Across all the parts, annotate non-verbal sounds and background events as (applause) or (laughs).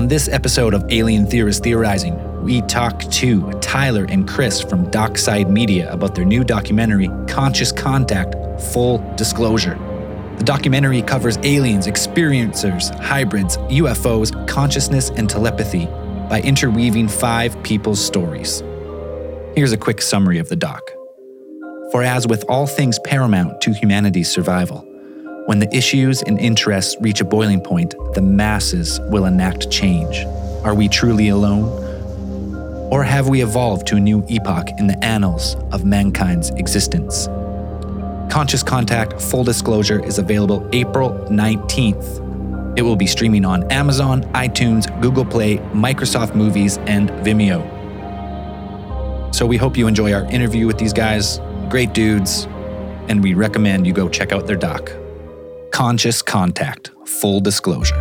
On this episode of Alien Theorist Theorizing, we talk to Tyler and Chris from Dockside Media about their new documentary, Conscious Contact Full Disclosure. The documentary covers aliens, experiencers, hybrids, UFOs, consciousness, and telepathy by interweaving five people's stories. Here's a quick summary of the doc. For as with all things paramount to humanity's survival, when the issues and interests reach a boiling point, the masses will enact change. Are we truly alone? Or have we evolved to a new epoch in the annals of mankind's existence? Conscious Contact Full Disclosure is available April 19th. It will be streaming on Amazon, iTunes, Google Play, Microsoft Movies, and Vimeo. So we hope you enjoy our interview with these guys. Great dudes. And we recommend you go check out their doc. Conscious Contact Full Disclosure.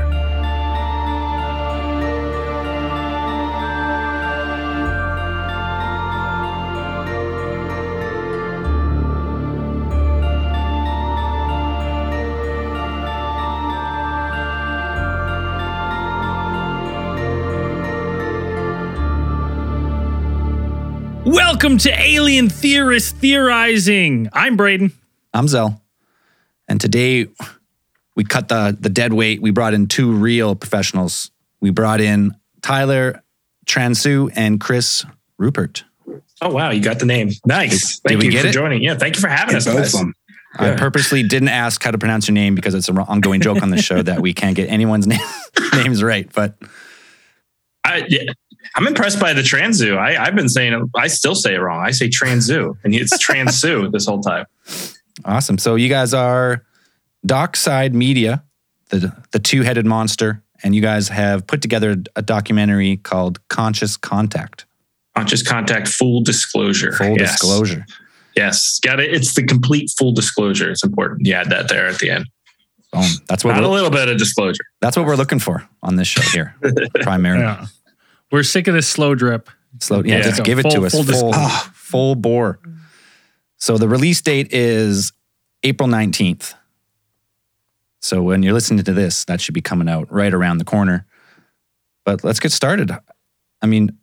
Welcome to Alien Theorist Theorizing. I'm Braden. I'm Zell. And today we cut the the dead weight. We brought in two real professionals. We brought in Tyler Transu and Chris Rupert. Oh wow, you got the name. Nice. Did Thank we you get for it? joining. Yeah, thank you for having us. both guys. of them. I purposely didn't ask how to pronounce your name because it's an ongoing joke on the show that we can't get anyone's name, (laughs) names right. But I, yeah, I'm impressed by the transu. I, I've been saying it, I still say it wrong. I say transu, and it's transu (laughs) this whole time. awesome. So you guys are Dockside Media, the the two headed monster, and you guys have put together a documentary called Conscious Contact. Conscious contact, full disclosure. Full Yes. disclosure. Yes, got it. It's the complete full disclosure. It's important. You add that there at the end. Boom. That's what Not a we're, little bit of disclosure. that's what we're looking for on this show here, (laughs) primarily. Yeah. We're sick of this slow drip. Slow, yeah, Yeah. just give it Full- to us full full, dis- full, bore. So the release date is April 19th. So when you're listening to this, that should be coming out right around the corner. But let's get started. I mean,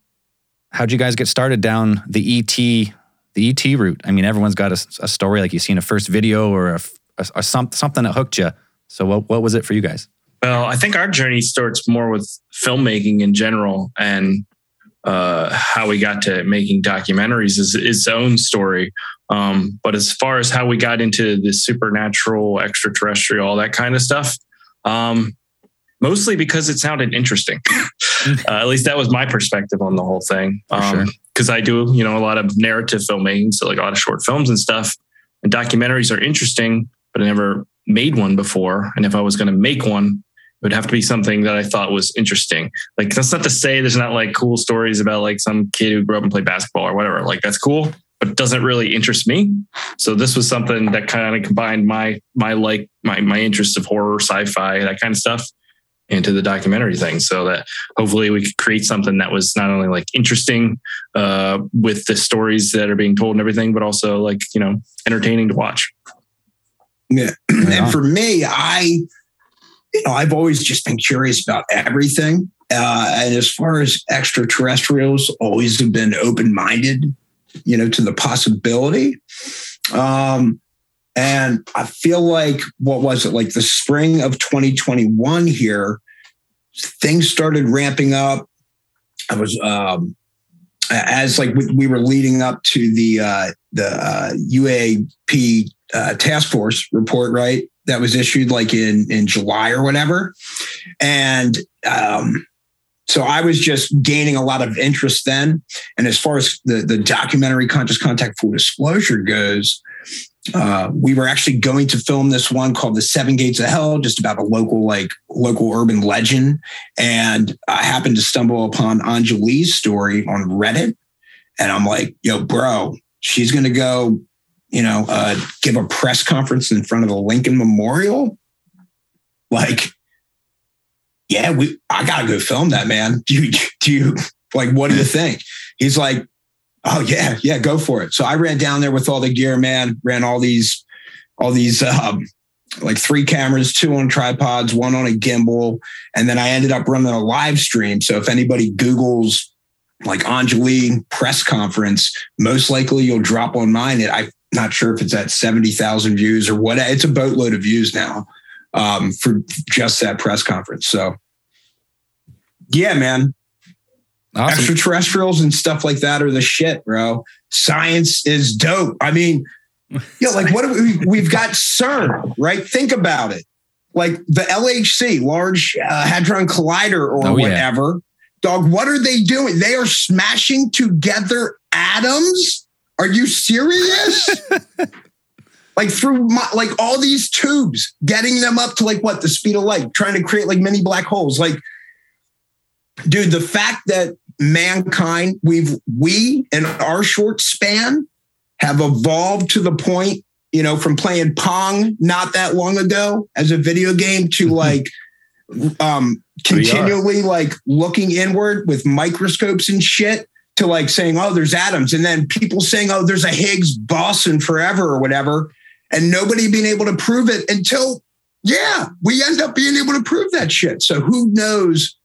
how'd you guys get started down the ET, the ET route? I mean, everyone's got a, a story like you've seen a first video or a, a, a some, something that hooked you. So what, what was it for you guys? Well, I think our journey starts more with filmmaking in general and uh, how we got to making documentaries is its own story. Um, but as far as how we got into the supernatural, extraterrestrial, all that kind of stuff, um, mostly because it sounded interesting. (laughs) uh, at least that was my perspective on the whole thing. For sure. Because I do, you know, a lot of narrative filmmaking, so like a lot of short films and stuff. And documentaries are interesting, but I never made one before. And if I was going to make one, it would have to be something that I thought was interesting. Like that's not to say there's not like cool stories about like some kid who grew up and played basketball or whatever. Like that's cool, but it doesn't really interest me. So this was something that kind of combined my my like my my interests of horror, sci-fi, that kind of stuff into the documentary thing so that hopefully we could create something that was not only like interesting uh, with the stories that are being told and everything, but also like, you know, entertaining to watch. Yeah. Right (clears throat) on. and for me, I, you know, I've always just been curious about everything. Uh, and as far as extraterrestrials, always have been open minded, you know, to the possibility. Um, and I feel like, what was it, like the spring of 2021 here, things started ramping up. I was, um, as like we, we were leading up to the uh, the uh, UAP uh, task force report, right? That was issued like in in July or whatever, and um, so I was just gaining a lot of interest then. And as far as the the documentary Conscious Contact Full Disclosure goes, uh, we were actually going to film this one called The Seven Gates of Hell, just about a local like local urban legend. And I happened to stumble upon Anjali's story on Reddit, and I'm like, "Yo, bro, she's gonna go." You know, uh, give a press conference in front of the Lincoln Memorial. Like, yeah, we I gotta go film that, man. (laughs) Do you do you like what do you think? He's like, Oh yeah, yeah, go for it. So I ran down there with all the gear, man, ran all these all these um like three cameras, two on tripods, one on a gimbal. And then I ended up running a live stream. So if anybody Googles like Anjali press conference, most likely you'll drop on mine. I'm not sure if it's at 70,000 views or what. It's a boatload of views now um, for just that press conference. So yeah, man. Awesome. Extraterrestrials and stuff like that are the shit, bro. Science is dope. I mean, (laughs) yeah, like what we, we've got CERN, right? Think about it. Like the LHC, Large uh, Hadron Collider, or oh, whatever. Yeah. Dog, what are they doing? They are smashing together atoms. Are you serious? (laughs) like through my, like all these tubes, getting them up to like what the speed of light, trying to create like mini black holes. Like, dude, the fact that mankind, we've we in our short span have evolved to the point, you know, from playing Pong not that long ago as a video game to like um continually like looking inward with microscopes and shit to like saying, oh, there's atoms. And then people saying, oh, there's a Higgs boson forever or whatever. And nobody being able to prove it until, yeah, we end up being able to prove that shit. So who knows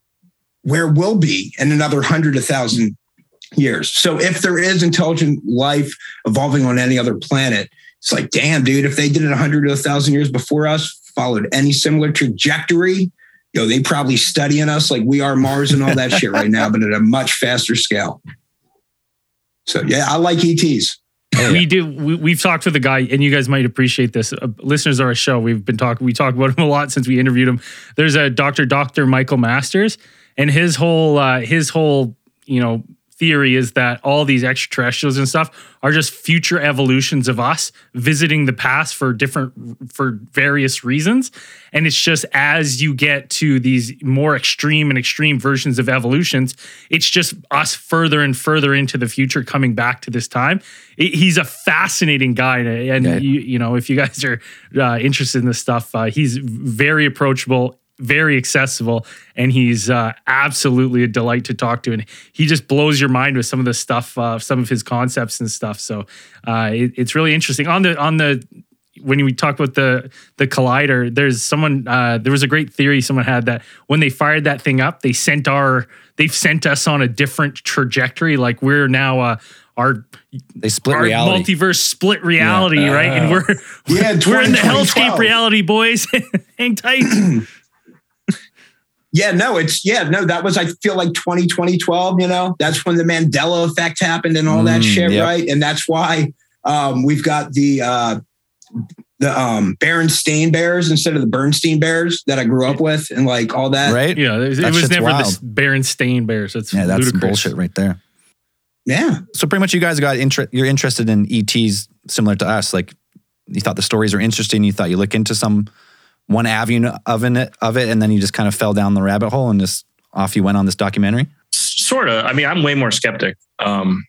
where we'll be in another hundred, a thousand years. So if there is intelligent life evolving on any other planet, it's like, damn, dude, if they did it a 100 to 1,000 years before us, followed any similar trajectory, yo, they probably studying us like we are Mars and all that shit right now, but at a much faster scale. So yeah, I like ETs. We do. We, have talked with a guy, and you guys might appreciate this. Uh, listeners of our show, we've been talking. We talk about him a lot since we interviewed him. There's a Doctor Doctor Michael Masters, and his whole uh, his whole you know theory is that all these extraterrestrials and stuff are just future evolutions of us visiting the past for different for various reasons and it's just as you get to these more extreme and extreme versions of evolutions it's just us further and further into the future coming back to this time it, he's a fascinating guy and yeah. you, you, know if you guys are uh, interested in this stuff uh, he's very approachable very accessible, and he's uh, absolutely a delight to talk to. And he just blows your mind with some of the stuff, uh, some of his concepts and stuff. So uh, it, it's really interesting. On the on the when we talk about the the collider, there's someone uh, there was a great theory someone had that when they fired that thing up, they sent our they've sent us on a different trajectory. Like we're now uh, our they split our reality. multiverse split reality, yeah. right? And we're yeah, (laughs) we're in the hellscape reality, boys. (laughs) Hang tight. (clears throat) Yeah, no, it's yeah, no, that was I feel like 20, 2012, you know, that's when the Mandela effect happened and all that mm, shit, yep. right? And that's why um, we've got the uh the um Berenstain Bears instead of the Bernstein Bears that I grew up with and like all that. Right? Yeah, it, it was never wild. the Berenstain Bears. That's yeah, that's ludicrous. bullshit right there. Yeah. So pretty much you guys got interest you're interested in ETs similar to us. Like you thought the stories are interesting, you thought you look into some one avenue of it, of it, and then you just kind of fell down the rabbit hole and just off you went on this documentary? Sort of. I mean, I'm way more skeptic. Um,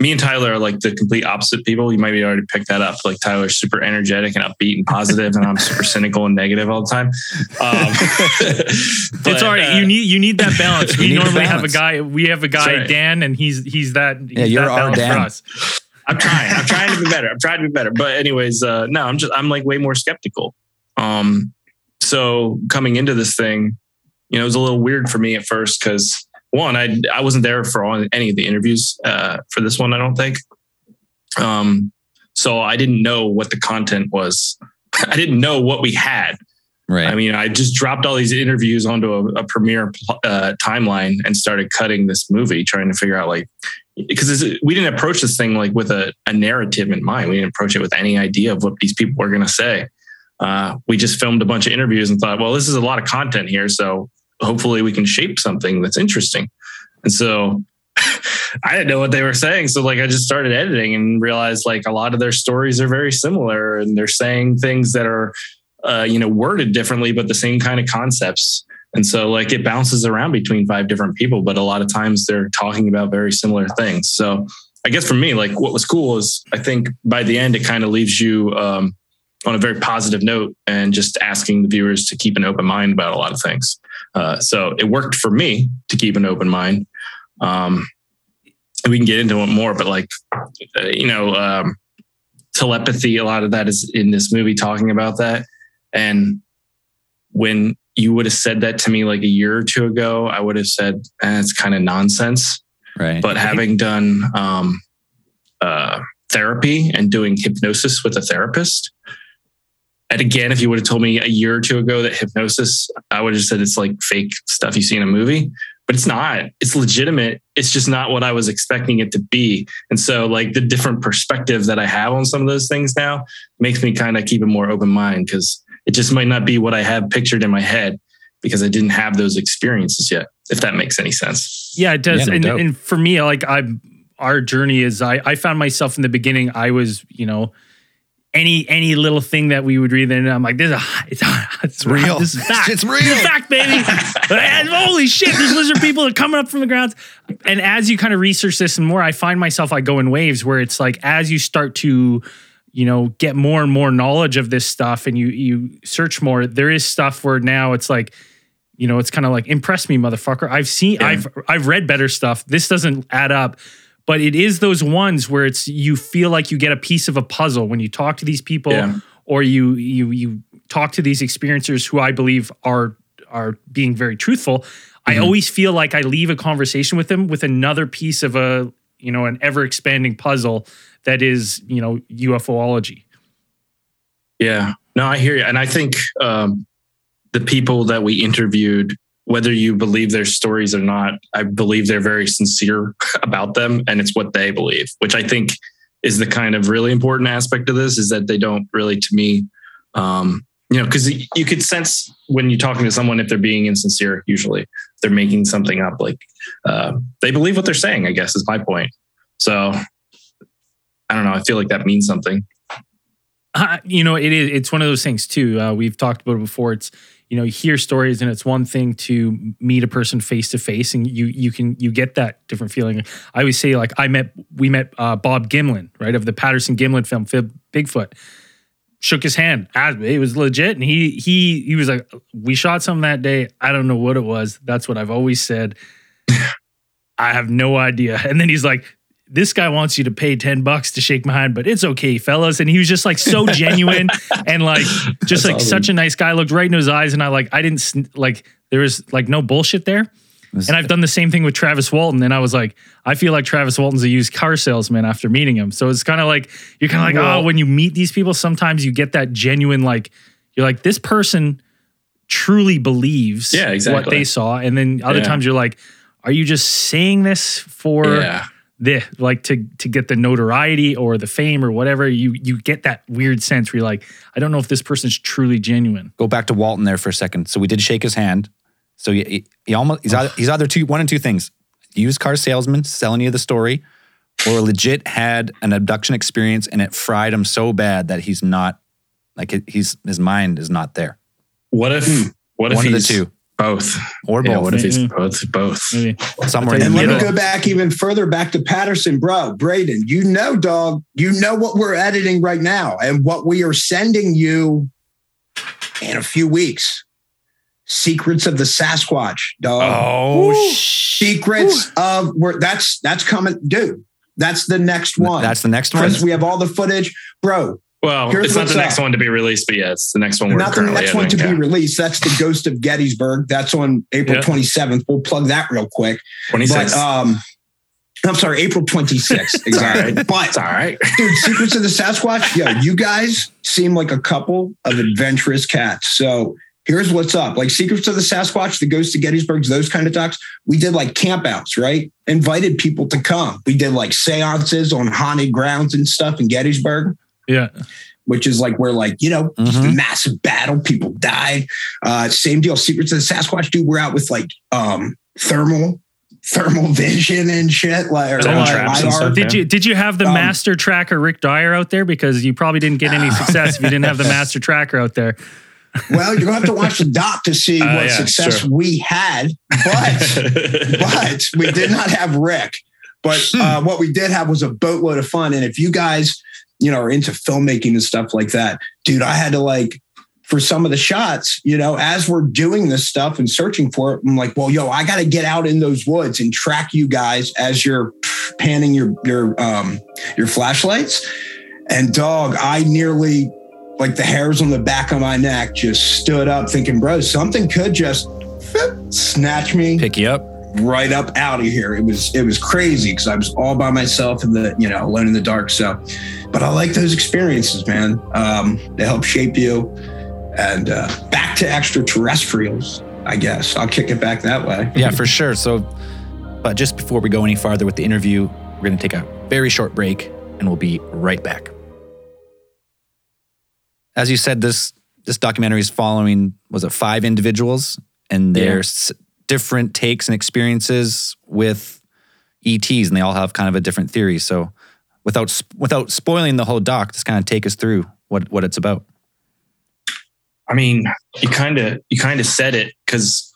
me and Tyler are like the complete opposite people. You might be already picked that up. Like Tyler's super energetic and upbeat and positive, and I'm super cynical and negative all the time. Um, (laughs) but, it's all right. Uh, you need you need that balance. (laughs) We normally balance. have a guy. We have a guy right. Dan, and he's he's that. He's yeah, you're that our Dan. For us. I'm trying. I'm trying to be better. I'm trying to be better. But anyways, uh, no, I'm just I'm like way more skeptical. Um, so coming into this thing, you know, it was a little weird for me at first because one, I I wasn't there for all, any of the interviews uh, for this one. I don't think. Um, so I didn't know what the content was. (laughs) I didn't know what we had. Right. I mean, I just dropped all these interviews onto a, a Premiere uh, timeline and started cutting this movie, trying to figure out like because we didn't approach this thing like with a, a narrative in mind. We didn't approach it with any idea of what these people were going to say uh, we just filmed a bunch of interviews and thought, well, this is a lot of content here. So hopefully we can shape something that's interesting. And so (laughs) I didn't know what they were saying. So like I just started editing and realized like a lot of their stories are very similar and they're saying things that are uh, you know worded differently but the same kind of concepts. And so like it bounces around between five different people, but a lot of times they're talking about very similar things. So I guess for me, like what was cool is I think by the end it kind of leaves you um, on a very positive note and just asking the viewers to keep an open mind about a lot of things. Uh, so it worked for me to keep an open mind. Um, we can get into it more, but like, uh, you know, um, telepathy, a lot of that is in this movie talking about that. And when you would have said that to me like a year or two ago, I would have said, eh, it's kind of nonsense. Right. But having done um, uh, therapy and doing hypnosis with a therapist, and again, if you would have told me a year or two ago that hypnosis, I would have said it's like fake stuff you see in a movie, but it's not. It's legitimate. It's just not what I was expecting it to be. And so, like, the different perspective that I have on some of those things now makes me kind of keep a more open mind because it just might not be what I have pictured in my head because I didn't have those experiences yet, if that makes any sense. Yeah, it does. Yeah, no and, and for me, like I, our journey is I, I found myself in the beginning. I was, you know, any any little thing that we would read, and I'm like, this is a, (laughs) it's, it's real. This is fact. It's real. Fact, baby. And holy shit, there's lizard people that are coming up from the ground. And as you kind of research this and more, I find myself I go in waves where it's like as you start to you know get more and more knowledge of this stuff and you you search more there is stuff where now it's like you know it's kind of like impress me motherfucker i've seen Yeah. i've i've read better stuff this doesn't add up but it is those ones where it's you feel like you get a piece of a puzzle when you talk to these people Yeah. or you you you talk to these experiencers who i believe are are being very truthful i always feel like i leave a conversation with them with another piece of a you know an ever expanding puzzle that is you know ufoology Yeah, no, I hear you. And I think um, the people that we interviewed, whether you believe their stories or not, I believe they're very sincere (laughs) about them and it's what they believe, which I think is the kind of really important aspect of this is that they don't really, to me, um, you know, because you could sense when you're talking to someone if they're being insincere, usually they're making something up. Like uh, they believe what they're saying, I guess is my point. So I don't know. I feel like that means something. Uh, you know, it is. It's one of those things too. Uh, we've talked about it before. It's you know, you hear stories, and it's one thing to meet a person face to face, and you you can you get that different feeling. I always say, like, I met we met uh, Bob Gimlin, right, of the Patterson Gimlin film Bigfoot. Shook his hand. It was legit, and he he he was like, "We shot something that day. I don't know what it was. That's what I've always said. (laughs) I have no idea." And then he's like, this guy wants you to pay 10 bucks to shake my hand, but it's okay, fellas. And he was just like so genuine (laughs) and like just That's like awesome. such a nice guy. I looked right in his eyes and I like, I didn't like, there was like no bullshit there. And I've done the same thing with Travis Walton. And I was like, I feel like Travis Walton's a used car salesman after meeting him. So it's kind of like, you're kind of like, oh, when you meet these people, sometimes you get that genuine, like, you're like, this person truly believes Yeah, exactly. what they saw. And then other Yeah. times you're like, are you just saying this for yeah. The like to to get the notoriety or the fame or whatever you you get that weird sense where you're like i don't know if this person's truly genuine Go back to Walton there for a second. So we did shake his hand. So he, he, he almost he's either, he's either two one and two things: used car salesman selling you the story, or legit had an abduction experience and it fried him so bad that he's not like he's his mind is not there. What if? What if One of the two. Both? Or Yeah, both. what if he's Mhm. both? Both. maybe Somewhere in I'll the And let middle. me go back even further back to Patterson, bro. Braden, you know, dog, you know what we're editing right now and what we are sending you in a few weeks. Secrets of the Sasquatch, dog. Oh, Secrets of where that's that's coming, dude. That's the next one. that's the next one. Chris, we have all the footage, bro. Well, Here's it's not the next up. one to be released, but yeah, it's the next one we're Not the next one to be released. That's the Ghost of Gettysburg. That's on April Yeah. 27th. We'll plug that real quick. yeah. 26. But um, I'm sorry, April 26th. (laughs) Exactly. But it's all right. (laughs) dude, Secrets of the Sasquatch, yo, you guys seem like a couple of adventurous cats. So here's what's up. Like Secrets of the Sasquatch, the Ghost of Gettysburg, those kind of docs. We did like campouts, right? Invited people to come. We did like seances on haunted grounds and stuff in Gettysburg yeah which is like where like you know just a Mhm. massive battle people died uh same deal secrets of the sasquatch dude we're out with like um thermal thermal (laughs) vision and shit like or, Thermal traps and stuff. did you did you have the Um, master tracker rick dyer out there because you probably didn't get any (laughs) success if you didn't have the master tracker out there well you're gonna have to watch the doc to see (laughs) Uh, what yeah, success sure. we had but but we did not have Rick. But uh, what we did have was a boatload of fun. And if you guys, you know, are into filmmaking and stuff like that, dude, I had to like for some of the shots, you know, as we're doing this stuff and searching for it, I'm like, well, yo, I got to get out in those woods and track you guys as you're panning your your um your flashlights. And dog, I nearly like the hairs on the back of my neck just stood up, thinking, bro, something could just snatch me, pick you up right up out of here. It was it was crazy because I was all by myself in the you know alone in the dark. So, but I like those experiences, man. Um, they help shape you. And uh, back to extraterrestrials, I guess I'll kick it back that way. Yeah, for sure. So, but just before we go any farther with the interview, we're going to take a very short break, and we'll be right back. As you said, this this documentary is following was it five individuals and their yeah different takes and experiences with ETs, and they all have kind of a different theory. So, without without spoiling the whole doc, just kind of take us through what what it's about. I mean, you kind of you kind of said it because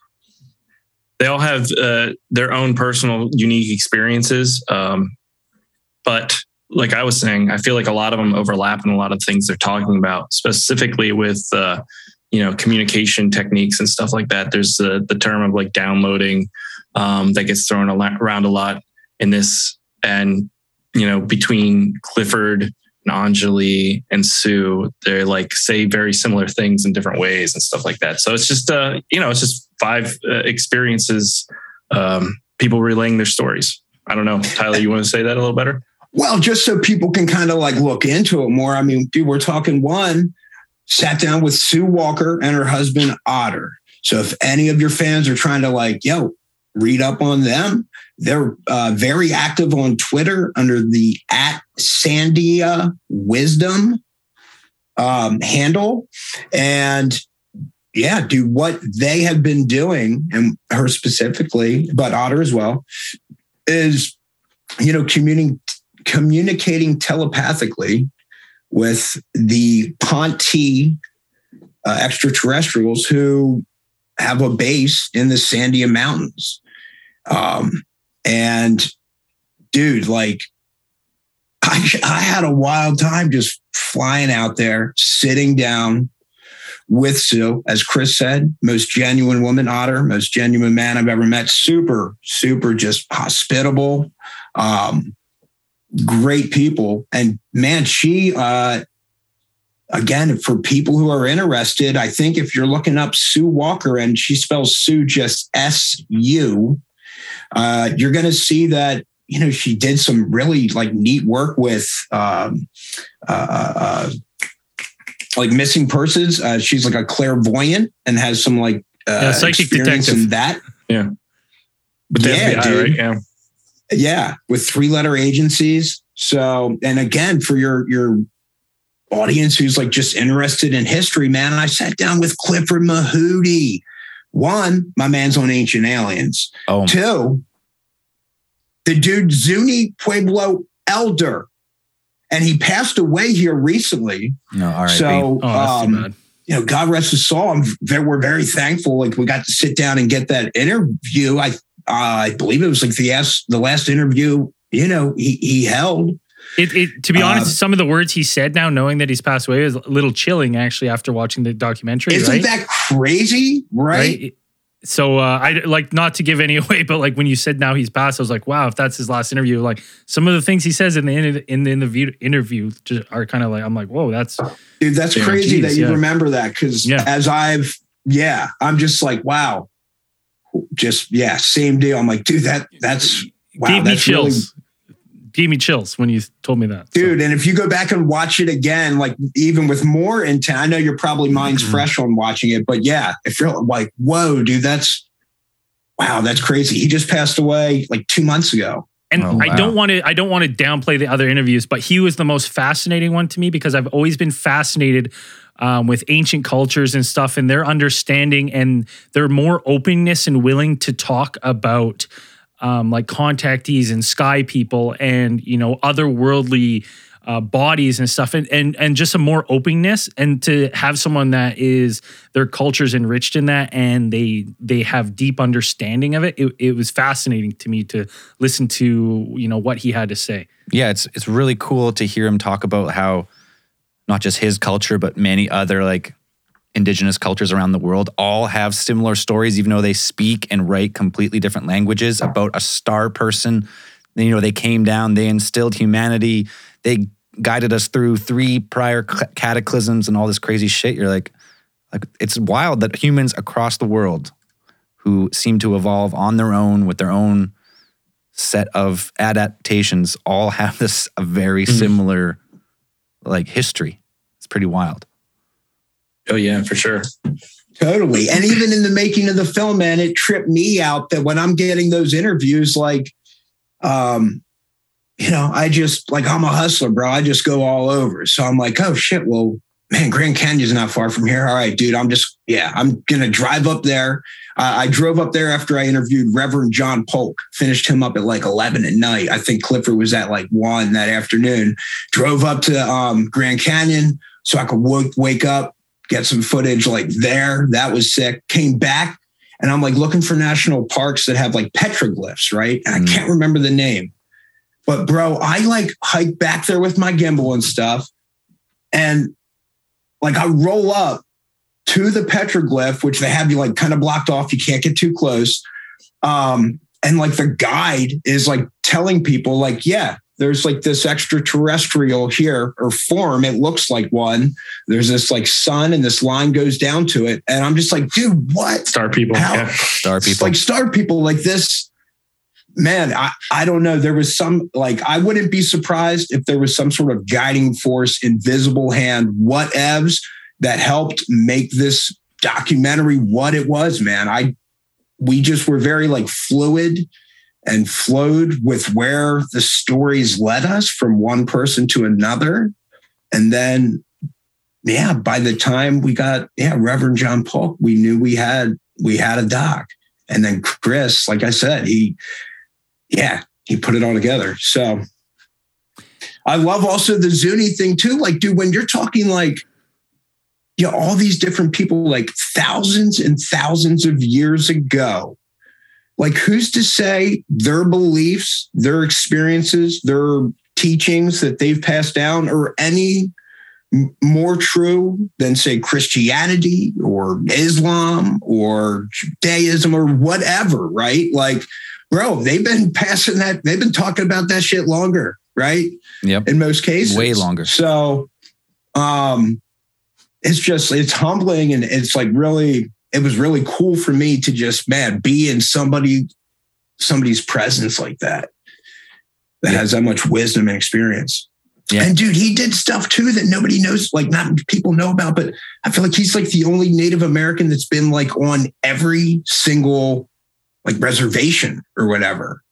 they all have uh, their own personal, unique experiences. Um, but like I was saying, I feel like a lot of them overlap in a lot of things they're talking about, specifically with uh, you know communication techniques and stuff like that. There's the, the term of like downloading um, that gets thrown around a lot in this. And you know between clifford and anjali and sue they're like say very similar things in different ways and stuff like that. So it's just uh you know it's just five uh, experiences um, people relaying their stories. I don't know. Tyler you want to say that a little better? Well just so people can kind of like look into it more. I mean dude we're talking one sat down with Sue Walker and her husband Otter. So if any of your fans are trying to like, yo, read up on them, they're uh, very active on Twitter under the at Sandia Wisdom um, handle. And yeah, do what they have been doing, and her specifically, but Otter as well, is you know communicating communicating telepathically with the Ponte uh, extraterrestrials who have a base in the Sandia Mountains. Um, and dude, like, I, I had a wild time just flying out there, sitting down with Sue, as Chris said, most genuine woman, Otter, most genuine man I've ever met. Super, super, just hospitable. Um, great people. And man, she, uh, again, for people who are interested, I think if you're looking up Sue Walker and she spells Sue just S U, uh, you're going to see that you know she did some really like neat work with um, uh, uh, uh like missing persons. Uh, she's like a clairvoyant and has some like uh, yeah, psychic detective in that. Yeah, but yeah, FBI, dude. Right? yeah yeah, with three letter agencies. So, and again, for your your audience who's like just interested in history, man, I sat down with Clifford Mahooty. One, my man's on Ancient Aliens. Oh. Two, the dude Zuni Pueblo Elder, and he passed away here recently. No, all right. So, oh, um, you know, God rest his soul. I'm very, we're very thankful. Like we got to sit down and get that interview. I uh, I believe it was like the last the last interview. You know, he he held. It, it to be uh, honest, some of the words he said now, knowing that he's passed away, is a little chilling actually after watching the documentary. Isn't right? that crazy? Right. right? So uh, I like not to give any (laughs) away, but like when you said now he's passed, I was like, wow, if that's his last interview, like some of the things he says in the in the, in the interview just are kind of like I'm like, whoa, that's dude, that's crazy geez, that you yeah. remember that because yeah. as I've yeah, I'm just like, wow, just yeah, same deal. I'm like, dude, that that's wow, gave that's me chills. Really, gave me chills when you told me that, dude. So. And if you go back and watch it again, like even with more intent, I know you're probably mind's mm-hmm. fresh on watching it, but yeah, if you're like, whoa, dude, that's wow, that's crazy. He just passed away like two months ago. And oh, wow. I don't want to I don't want to downplay the other interviews, but he was the most fascinating one to me because I've always been fascinated um, with ancient cultures and stuff and their understanding and their more openness and willing to talk about um, like contactees and sky people and you know otherworldly uh, bodies and stuff and, and and just a more openness and to have someone that is their culture's enriched in that and they they have deep understanding of it, it it was fascinating to me to listen to you know what he had to say. Yeah it's it's really cool to hear him talk about how not just his culture, but many other like indigenous cultures around the world all have similar stories, even though they speak and write completely different languages about a star person. You know, they came down, they instilled humanity, they guided us through three prior cataclysms and all this crazy shit. You're like, like it's wild that humans across the world who seem to evolve on their own with their own set of adaptations all have this a very Mhm. similar like history. It's pretty wild. Oh yeah, for sure. Totally. And even in the making of the film, man, it tripped me out that when I'm getting those interviews, like, um, you know, I just like I'm a hustler, bro. I just go all over. So I'm like, oh shit, well, man, Grand Canyon's not far from here. All right, dude, I'm just, yeah, I'm gonna drive up there. Uh, I drove up there after I interviewed Reverend John Polk, finished him up at like 11 at night. I think Clifford was at like one that afternoon. Drove up to um, Grand Canyon so I could w- wake up, get some footage like there. That was sick. Came back and I'm like looking for national parks that have like petroglyphs, right? And Mm. I can't remember the name. But bro, I like hike back there with my gimbal and stuff. And like I roll up to the petroglyph, which they have you like kind of blocked off. You can't get too close. Um, and like the guide is like telling people, like, yeah, there's like this extraterrestrial here or form. It looks like one. There's this like sun and this line goes down to it. And I'm just like, dude, what? Star people. Yeah. Star It's people. like star people like this. Man, I, I don't know. There was some like I wouldn't be surprised if there was some sort of guiding force, invisible hand, whatevs that helped make this documentary what it was, man. I we just were very like fluid and flowed with where the stories led us from one person to another. And then yeah, by the time we got yeah, Reverend John Polk, we knew we had we had a doc. And then Chris, like I said, he yeah, he put it all together. So I love also the Zuni thing too. Like, dude, when you're talking like you know, all these different people like thousands and thousands of years ago, like who's to say their beliefs, their experiences, their teachings that they've passed down are any more true than say Christianity or Islam or Judaism or whatever, right? Like, bro, they've been passing that, they've been talking about that shit longer, right? Yep. In most cases. Way longer. So um it's just it's humbling and it's like really it was really cool for me to just man be in somebody somebody's presence like that that Yeah. has that much wisdom and experience. Yeah. And dude, he did stuff too that nobody knows, like not people know about, but I feel like he's like the only Native American that's been like on every single like reservation or whatever.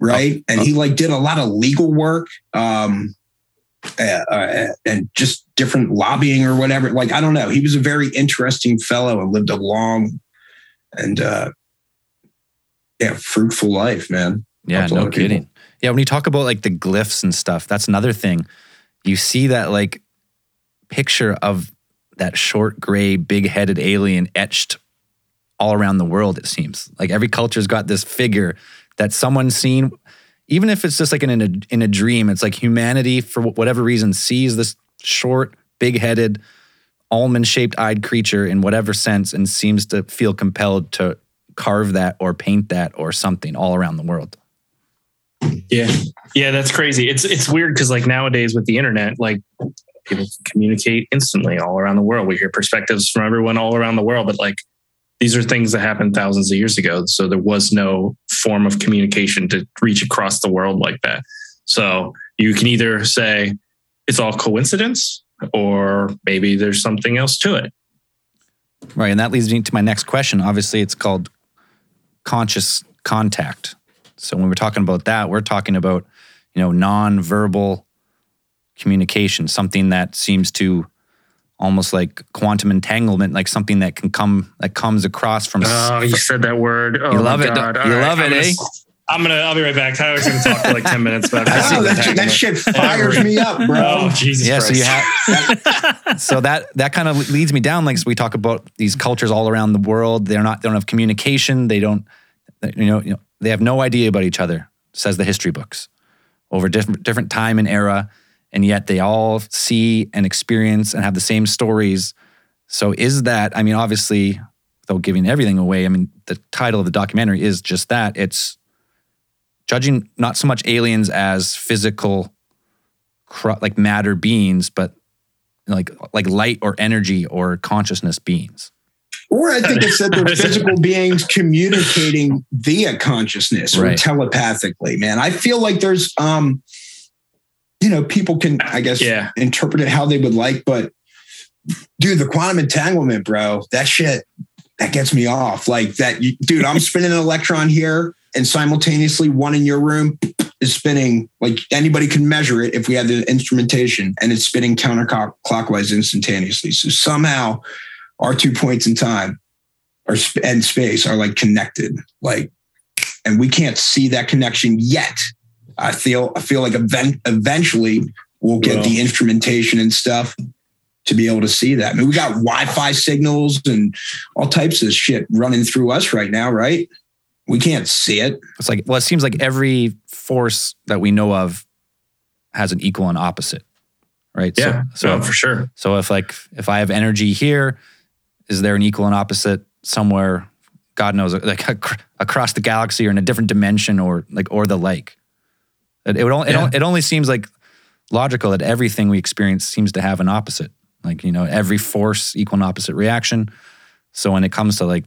Right. and he like did a lot of legal work. Um uh, uh, and just different lobbying or whatever. Like, I don't know. He was a very interesting fellow and lived a long and, uh, yeah, fruitful life, man. Yeah, Helps a lot no of people. kidding. Yeah, when you talk about like the glyphs and stuff, that's another thing. You see that like picture of that short, gray, big headed alien etched all around the world, it seems. Like every culture's got this figure that someone's seen, even if it's just like in a, in a dream, it's like humanity, for whatever reason, sees this short, big headed, almond shaped eyed creature in whatever sense and seems to feel compelled to carve that or paint that or something all around the world. Yeah. Yeah, that's crazy. It's it's weird because like nowadays with the internet, like people can communicate instantly all around the world. We hear perspectives from everyone all around the world, but like these are things that happened thousands of years ago. So there was no form of communication to reach across the world like that. So you can either say it's all coincidence or maybe there's something else to it. Right. And that leads me to my next question. Obviously, it's called conscious contact. So when we're talking about that, we're talking about, you know, non-verbal communication, something that seems to almost like quantum entanglement, like something that can come that comes across from Oh, you said that word. Oh, You love it, God. don't- All you love I'm it, gonna, eh? I'm gonna. I'll be right back. Tyler's gonna talk for like ten minutes, but. (laughs) Oh, that, shit, that shit fires me up, bro. Oh Jesus! yeah, so you Christ. have so that that kind of leads me down. Like so we talk about these cultures all around the world. They're not they don't have communication. They don't you know you know they have no idea about each other. Says the history books over different different time and era, and yet they all see and experience and have the same stories. So is that? I mean, obviously, without giving everything away, I mean the title of the documentary is just that. It's judging not so much aliens as physical like matter beings, but like like light or energy or consciousness beings. Or I think it said they're physical beings communicating via consciousness or telepathically. Man, I feel like there's, um, you know, people can, I guess, Yeah. interpret it how they would like, but dude, the quantum entanglement, bro, that shit that gets me off. Like that, you, dude, I'm spinning an electron here, and simultaneously one in your room is spinning. Like anybody can measure it if we had the instrumentation, and it's spinning counterclockwise instantaneously. So somehow, our two points in time, or sp- and space, are like connected. Like, and we can't see that connection yet. I feel I feel like event, eventually we'll get Well. the instrumentation and stuff to be able to see that. I mean, we got Wi-Fi signals and all types of shit running through us right now, right? We can't see it. It's like well, it seems like every force that we know of has an equal and opposite, right? Yeah. So, So, so, for sure. so if like if I have energy here, is there an equal and opposite somewhere? God knows, like (laughs) across the galaxy or in a different dimension or like or the like. It, it, would only, it, Yeah. on- it only seems like logical that everything we experience seems to have an opposite. Like you know, every force equal and opposite reaction. So when it comes to like,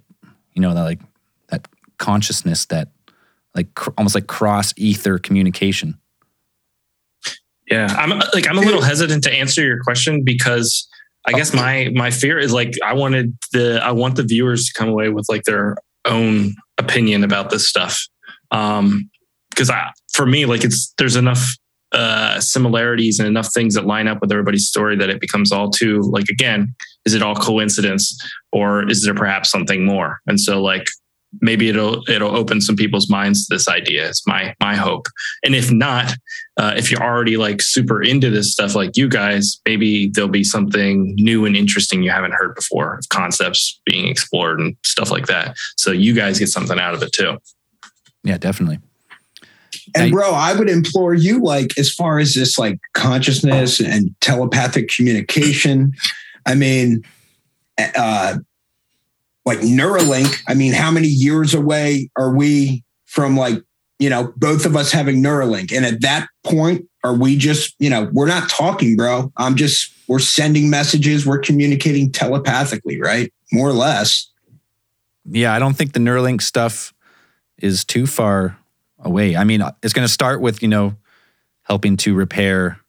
you know, that like that consciousness, that like cr- almost like cross ether communication. Yeah, I'm like I'm a little hesitant to answer your question because I guess my my fear is like I wanted the I want the viewers to come away with like their own opinion about this stuff. Um because I for me like it's there's enough uh similarities and enough things that line up with everybody's story that it becomes all too like again is it all coincidence or is there perhaps something more? And so like maybe it'll it'll open some people's minds to this idea. It's my my hope. And if not, uh, if you're already like super into this stuff like you guys, maybe there'll be something new and interesting you haven't heard before, of concepts being explored and stuff like that. So you guys get something out of it too. Yeah, definitely. And bro, I would implore you, like, as far as this like consciousness and telepathic communication, I mean, uh, like Neuralink, I mean, how many years away are we from like, you know, both of us having Neuralink? And at that point, are we just, you know, we're not talking, bro. I'm just, we're sending messages, we're communicating telepathically, right? More or less. Yeah, I don't think the Neuralink stuff is too far away. I mean, it's going to start with, you know, helping to repair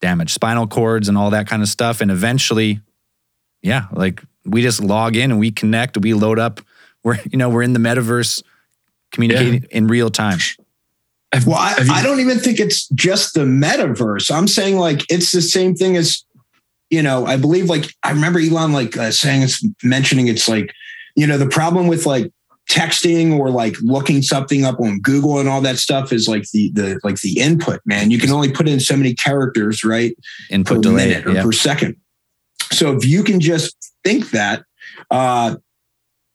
damaged spinal cords and all that kind of stuff. And eventually, yeah, like we just log in and we connect, we load up. We're, you know, we're in the metaverse communicating in real time. Well, I, you- I don't even think it's just the metaverse. I'm saying like it's the same thing as, you know, I believe like I remember Elon like uh, saying it's mentioning it's like, you know, the problem with like texting or like looking something up on Google and all that stuff is like the the like the input, man. You can only put in so many characters, right? Input per delay. minute or Yeah. per second. So if you can just think that, uh,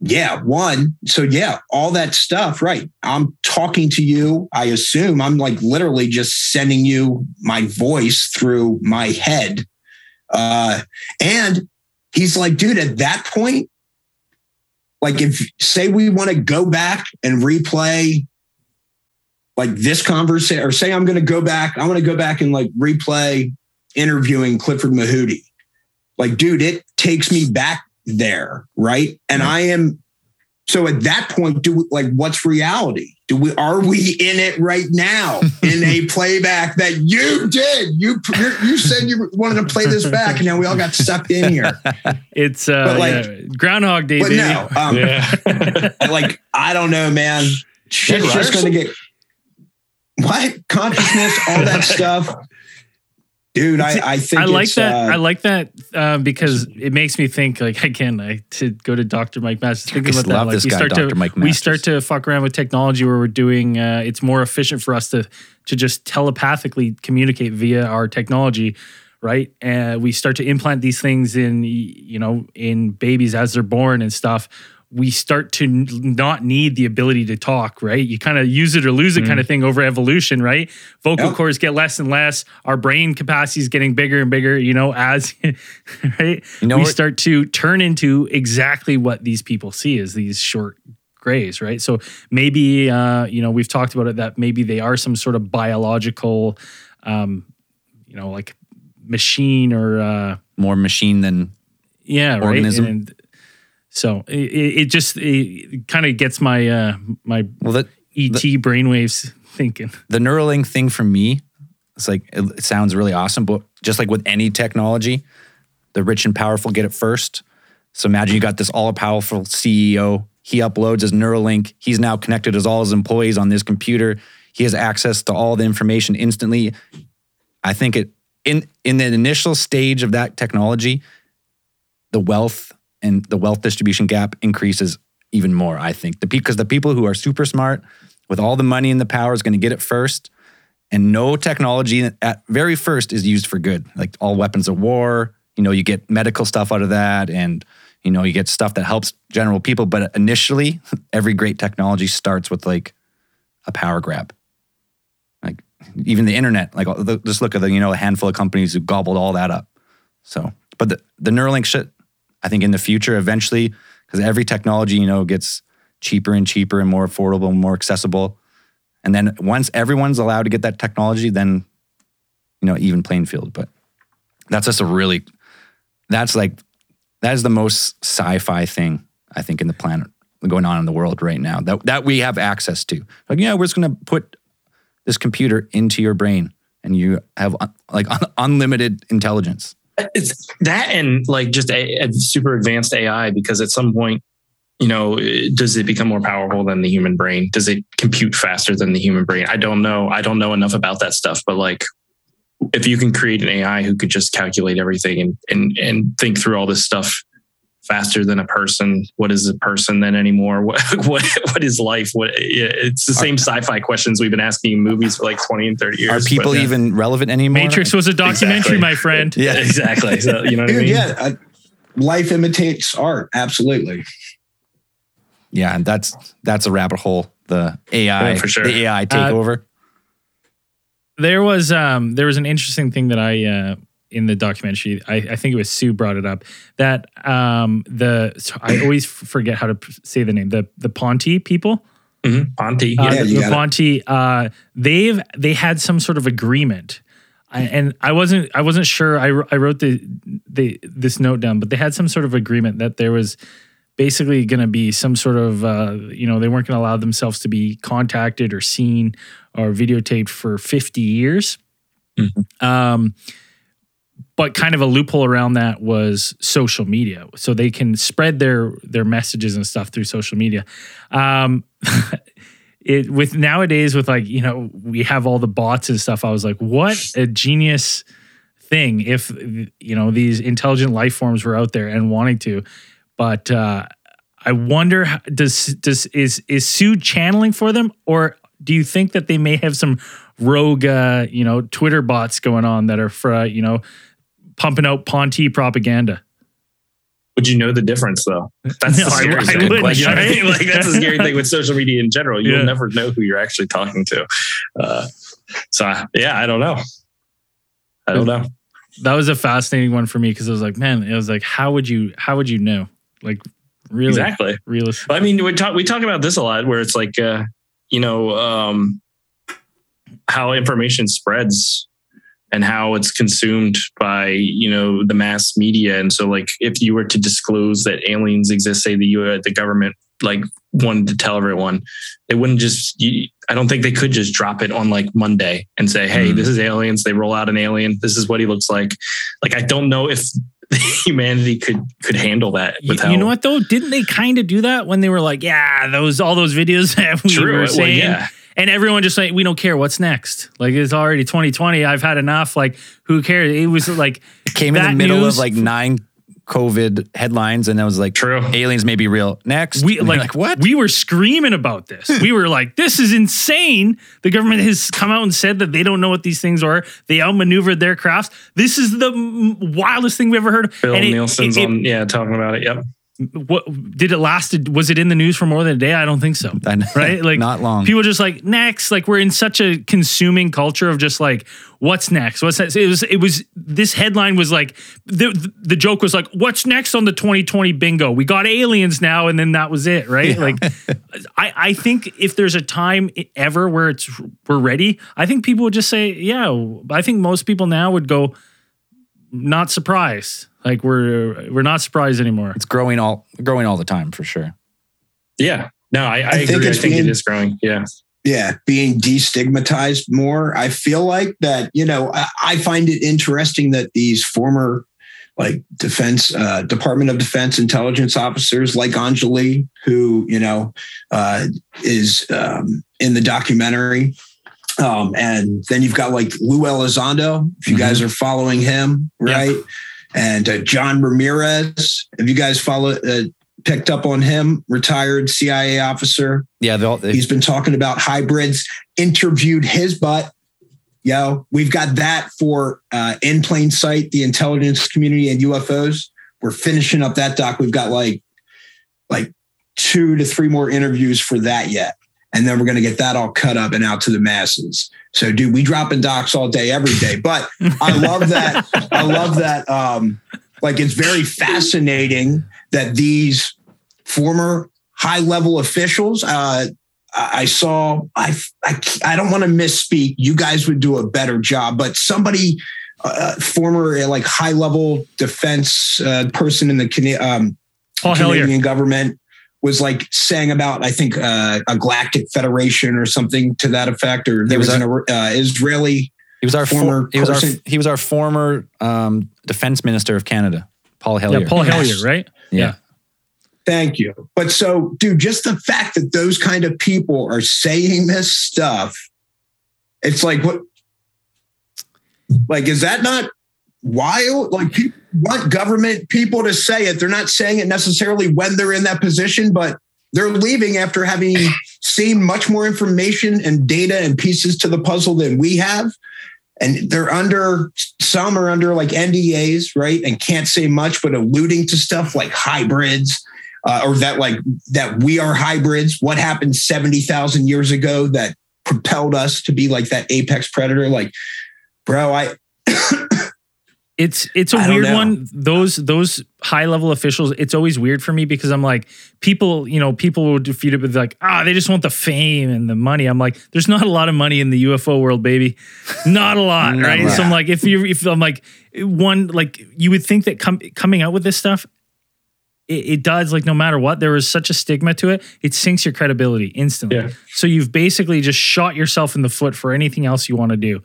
yeah, one. So yeah, all that stuff, right? I'm talking to you. I assume I'm like literally just sending you my voice through my head. Uh, and he's like, dude, at that point, like if say we want to go back and replay like this conversation, or say I'm going to go back, I want to go back and like replay interviewing Clifford Mahooty. Like, dude, it takes me back there, right? And I am so at that point, do we, like what's reality? Do we are we in it right now (laughs) in a playback that you did? You you said you wanted to play this back, and now we all got sucked in here. (laughs) It's uh, But, like- yeah, Groundhog Day, But baby. no, um, yeah. (laughs) like I don't know, man. Shit's just gonna get what consciousness, all that stuff, dude. I, I think I like it's, that. uh, I like that uh, because it makes me think. Like (laughs) again, I to go to Dr. Mike Masters. Just about that, love like this we guy, start Dr. to Mike we start to fuck around with technology where we're doing. Uh, it's more efficient for us to to just telepathically communicate via our technology, right? And we start to implant these things in you know in babies as they're born and stuff. We start to n- not need the ability to talk, right? You kind of use it or lose it kind of thing over evolution, right? Vocal Yep. cords get less and less. Our brain capacity is getting bigger and bigger, you know, as (laughs) right. You know we what- start to turn into exactly what these people see as these short grays, right? So maybe uh, you know we've talked about it that maybe they are some sort of biological, um, you know, like machine or uh, More machine than yeah, right. Organism. And so it, it just it kind of gets my uh, my well that ET brainwaves thinking. the Neuralink thing for me, it's like it, it sounds really awesome, but just like with any technology, the rich and powerful get it first. So imagine you got this all powerful CEO. He uploads his Neuralink. He's now connected as all his employees on this computer. He has access to all the information instantly. I think it in in the initial stage of that technology, the wealth and the wealth distribution gap increases even more. I think the because the people who are super smart with all the money and the power is going to get it first, and no technology at very first is used for good. Like all weapons of war, you know, you get medical stuff out of that, and you know, you get stuff that helps general people. But initially, (laughs) every great technology starts with like a power grab. Like even the internet, like just look at the you know a handful of companies who gobbled all that up. So, but the the Neuralink shit, I think in the future, eventually, because every technology you know gets cheaper and cheaper and more affordable and more accessible, and then once everyone's allowed to get that technology, then you know even playing field. But that's just a really, that's like that is the most sci-fi thing I think in the planet going on in the world right now that that we have access to. Like, yeah, we're just gonna put this computer into your brain, and you have un- like un- unlimited intelligence. It's that and like just a, a super advanced AI because at some point, you know, does it become more powerful than the human brain? Does it compute faster than the human brain? I don't know. I don't know enough about that stuff, but like if you can create an AI who could just calculate everything and and and think through all this stuff faster than a person, what is a person then anymore? (laughs) What what what is life? What it's the same sci-fi questions we've been asking in movies for like 20 and 30 years. Are but- people yeah. even relevant anymore? Matrix was a documentary, Exactly. my friend. Yeah. (laughs) exactly. So you know what I mean? yeah, uh, life imitates art. Absolutely. Yeah, and that's that's a rabbit hole. The AI, Yeah, for sure. the AI Uh, takeover. There was um there was an interesting thing that I uh in the documentary I, I think it was Sue brought it up that um the so I always forget how to say the name the the Ponte people Mhm. Ponte. uh, Yeah. The, the. Ponte uh they've they had some sort of agreement I, and I wasn't I wasn't sure I, I wrote the the this note down but they had some sort of agreement that there was basically going to be some sort of uh, you know they weren't going to allow themselves to be contacted or seen or videotaped for 50 years um, but kind of a loophole around that was social media. So they can spread their their messages and stuff through social media. Um, (laughs) it with nowadays with like you know we have all the bots and stuff i was like what a genius thing if you know these intelligent life forms were out there and wanting to. But uh i wonder does does is is sue channeling for them? Or do you think that they may have some rogue uh you know twitter bots going on that are for uh, you know pumping out ponte propaganda Would you know the difference though? That's No, the (laughs) scary I thing. wouldn't, Like, you I mean? Like, that's the scary thing with social media in general. You'll Yeah. never know who you're actually talking to. Uh, so yeah, I don't know. I don't know. that was a fascinating one for me because it was like man it was like how would you how would you know like really Exactly. realistic I mean, we talk we talk about this a lot, where it's like, uh, you know, um, how information spreads and how it's consumed by you know the mass media. And so, like, if you were to disclose that aliens exist, say the U- the government like wanted to tell everyone, they wouldn't just. You, I don't think they could just drop it on like Monday and say, "Hey, Mm. this is aliens." They roll out an alien. This is what he looks like. Like, I don't know if (laughs) humanity could could handle that. You, you know what though? Didn't they kind of do that when they were like, yeah, those all those videos (laughs) that we True. were Well, saying, yeah. And everyone just like, we don't care. What's next? Like it's already 2020. I've had enough. Like who cares? It was like It came in the middle news- of like nine COVID headlines, and I was like, True. aliens may be real. Next, we And you're like, what? We were screaming about this. we were like, this is insane. The government has come out and said that they don't know what these things are. They outmaneuvered their crafts. This is the wildest thing we've ever heard. Bill And it- Nelson's it- it- on, yeah, talking about it. Yep. What did it last? Was it in the news for more than a day? I don't think so. (laughs) Right? Like not long. People just like next. Like we're in such a consuming culture of just like what's next. What's next? It was. It was. This headline was like the the joke was like what's next on the 2020 bingo? We got aliens now, and then that was it. Right? Like (laughs) I I think if there's a time ever where it's we're ready, I think people would just say yeah. I think most people now would go not surprised. Like we're we're not surprised anymore. It's growing all growing all the time for sure. Yeah. No, I, I, I agree. I think being, it is growing. Yeah. Yeah, being destigmatized more. I feel like that, you know, I, I find it interesting that these former like defense uh, department of defense intelligence officers like anjali who you know uh, is um, in the documentary um, and then you've got like lou elizondo if you mm-hmm. guys are following him right yeah and uh, John Ramirez. Have you guys followed? Uh, picked up on him, retired CIA officer. Yeah, they, he's been talking about hybrids. Interviewed his butt. Yo, we've got that for uh, in plain sight, the intelligence community and UFOs. We're finishing up that doc. We've got like like two to three more interviews for that yet and then we're going to get that all cut up and out to the masses. So, dude, we drop in docs all day, every day. But I love that. I love that. Um, like, it's very fascinating that these former high level officials, uh, I saw, I, I, I don't want to misspeak. You guys would do a better job, but somebody, uh, former like high level defense uh, person in the um, Canadian government was like saying about I think uh, a galactic federation or something to that effect, or there was, was, an uh, Israeli. He was our former. For, he was our he was our former um, defense minister of Canada, Paul Hellyer. Yeah, Paul Hellyer, right? yeah. yeah. Thank you. But so, dude, just the fact that those kind of people are saying this stuff, it's like what like is that not wild? Like people want government people to say it. They're not saying it necessarily when they're in that position, but they're leaving after having seen much more information and data and pieces to the puzzle than we have. And they're under, some are under like NDAs, right? And can't say much, but alluding to stuff like hybrids. Uh, or that like that we are hybrids. What happened 70,000 years ago that propelled us to be like that apex predator? Like, bro, I it's it's a weird one. Those those high level officials, it's always weird for me because I'm like, people, you know, people will defeat it with like, ah, they just want the fame and the money. I'm like, there's not a lot of money in the UFO world, baby. Not a lot, (laughs) right? Right. So I'm like, if you if I'm like one, like you would think that com- coming out with this stuff, it, it, does like no matter what, there is such a stigma to it, it sinks your credibility instantly. Yeah. So you've basically just shot yourself in the foot for anything else you want to do.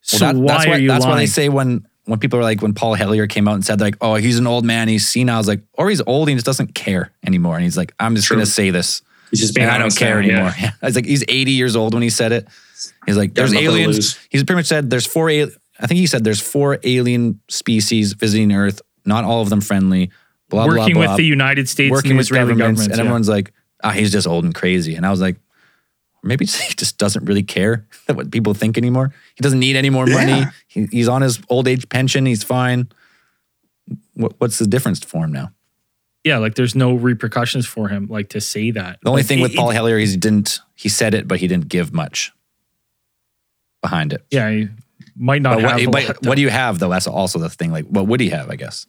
So well, that, why that's are you That's lying? what they say when when people are like, when Paul Hellyer came out and said like, oh, he's an old man, he's senile, I was like, or he's old and he just doesn't care anymore. And he's like, I'm just gonna say this. He's just being I don't care now, anymore. (laughs) Yeah. I was like, he's 80 years old when he said it. He's like, there's aliens. He's pretty much said there's four. I think he said there's four alien species visiting Earth. Not all of them friendly. Blah working blah blah. with the United States, working with governments, governments, and yeah. everyone's like, ah, oh, he's just old and crazy. And I was like, maybe (laughs) he just doesn't really care (laughs) what people think anymore. He doesn't need any more money. Yeah. He, he's on his old age pension. He's fine. What, what's the difference for him now? Yeah, like there's no repercussions for him, like to say that. The only like, thing it, with Paul Hellyer is he didn't. He said it, but he didn't give much behind it. Yeah, he might not. But what, but what do you have though? That's also the thing. Like, what would he have? I guess.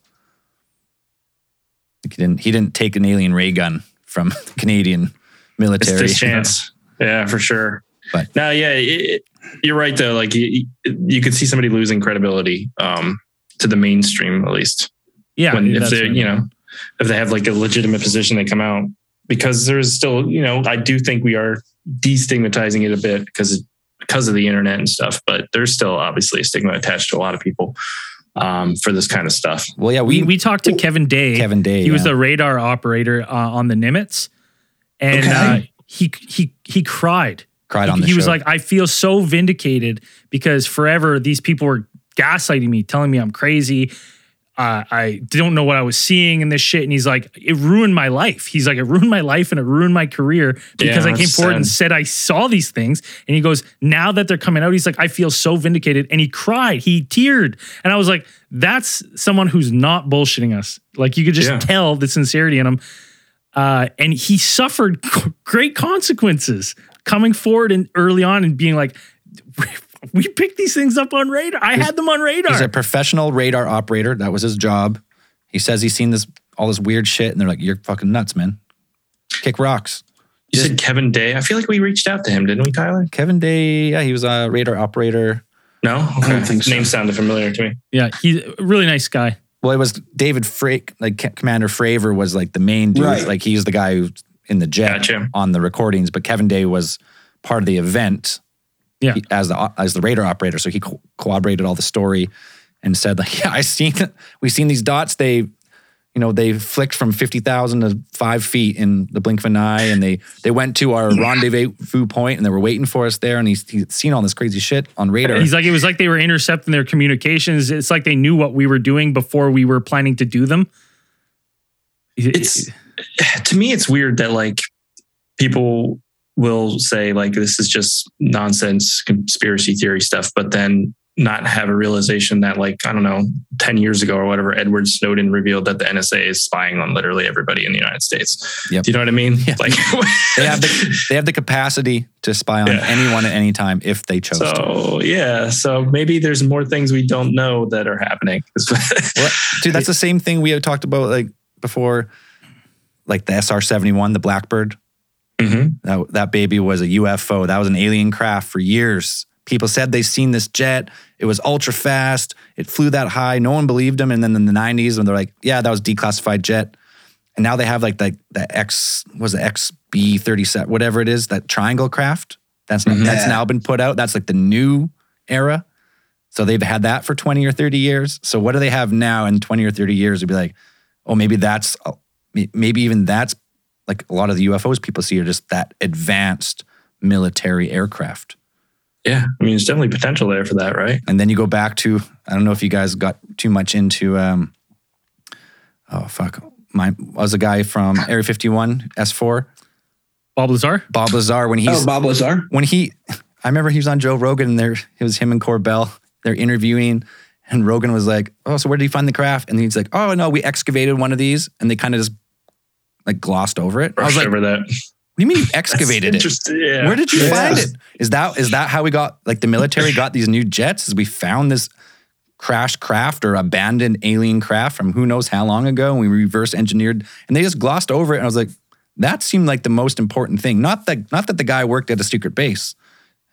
Like he didn't. He didn't take an alien ray gun from the (laughs) Canadian military. It's chance. Yeah, for sure. But no, yeah, it, you're right though. Like you, you could see somebody losing credibility um, to the mainstream, at least. Yeah, when, if they, you know, if they have like a legitimate position, they come out because there's still, you know, I do think we are destigmatizing it a bit because because of the internet and stuff. But there's still obviously a stigma attached to a lot of people um, for this kind of stuff. Well, yeah, we we, we talked to Kevin Day. Kevin Day, he yeah. was the radar operator uh, on the Nimitz, and okay. uh, he he he cried. Cried on the He show. was like, I feel so vindicated because forever these people were gaslighting me, telling me I'm crazy. uh, I don't know what I was seeing in this shit. And he's like, it ruined my life. He's like, it ruined my life and it ruined my career because Yeah, I came forward and said I saw these things. And he goes, now that they're coming out, he's like, I feel so vindicated. And he cried, he teared. And I was like, that's someone who's not bullshitting us. Like you could just Yeah. tell the sincerity in him. Uh, and he suffered (laughs) great consequences coming forward and early on and being like, (laughs) we picked these things up on radar. I had them on radar. He's a professional radar operator. That was his job. He says he's seen this all this weird shit, and they're like, "You're fucking nuts, man. Kick rocks." You said Kevin Day. I feel like we reached out to him, didn't we, Tyler? Kevin Day, yeah, he was a radar operator. No, okay. don't think so. Name sounded familiar to me. Yeah, he's a really nice guy. Well, it was David Fravor, like Commander Fravor was like the main dude. Right. Like he's the guy who's in the jet Gotcha. on the recordings, but Kevin Day was part of the event. Yeah. he- as the as the radar operator, so he co- corroborated all the story and said like, (laughs) yeah, I seen we seen these dots. They, you know, they flicked from fifty thousand to five feet in the blink of an eye, and they they went to our rendezvous point, and they were waiting for us there. And he's he's seen all this crazy shit on radar. He's like, it was like they were intercepting their communications. It's like they knew what we were doing before we were planning to do them. It's to me, it's weird that like people will say like this is just nonsense conspiracy theory stuff, but then not have a realization that like I don't know, ten years ago or whatever, Edward Snowden revealed that the NSA is spying on literally everybody in the United States. Yep. Do you know what I mean? Yeah. Like (laughs) they have the they have the capacity to spy on Yeah. anyone at any time if they chose to. so yeah, so maybe there's more things we don't know that are happening. (laughs) Well, dude, that's the same thing we had talked about like before, like the SR seventy one, the Blackbird. Mhm. That that baby was a UFO. That was an alien craft for years. People said they seen this jet. It was ultra fast. It flew that high. No one believed them. And then in the nineties, when they're like, "Yeah, that was declassified jet," and now they have like the the X was the XB thirty seven, whatever it is, that triangle craft. That's Mhm. that's Yeah. now been put out. That's like the new era. So they've had that for 20 or 30 years. So what do they have now in 20 or 30 years? It'd be like, oh, maybe that's, maybe even that's like a lot of the UFOs people see are just that advanced military aircraft. Yeah, I mean, there's definitely potential there for that, right? And then you go back to, I don't know if you guys got too much into, um, oh, fuck. My, was a guy from Area 51, S4, Bob Lazar. Bob Lazar, when he's, oh, Bob Lazar. when he, I remember he was on Joe Rogan and there, it was him and Corbell. They're interviewing, and Rogan was like, "Oh, so where did you find the craft?" And he's like, "Oh no, we excavated one of these," and they kind of just like glossed over it. I was like, over that. You mean you excavated it? Yeah. Where did you Yeah. find it? Is that is that how we got like the military got these new jets? Is we found this crashed craft or abandoned alien craft from who knows how long ago, and we reverse engineered, and they just glossed over it. And I was like, that seemed like the most important thing. Not that not that the guy worked at a secret base.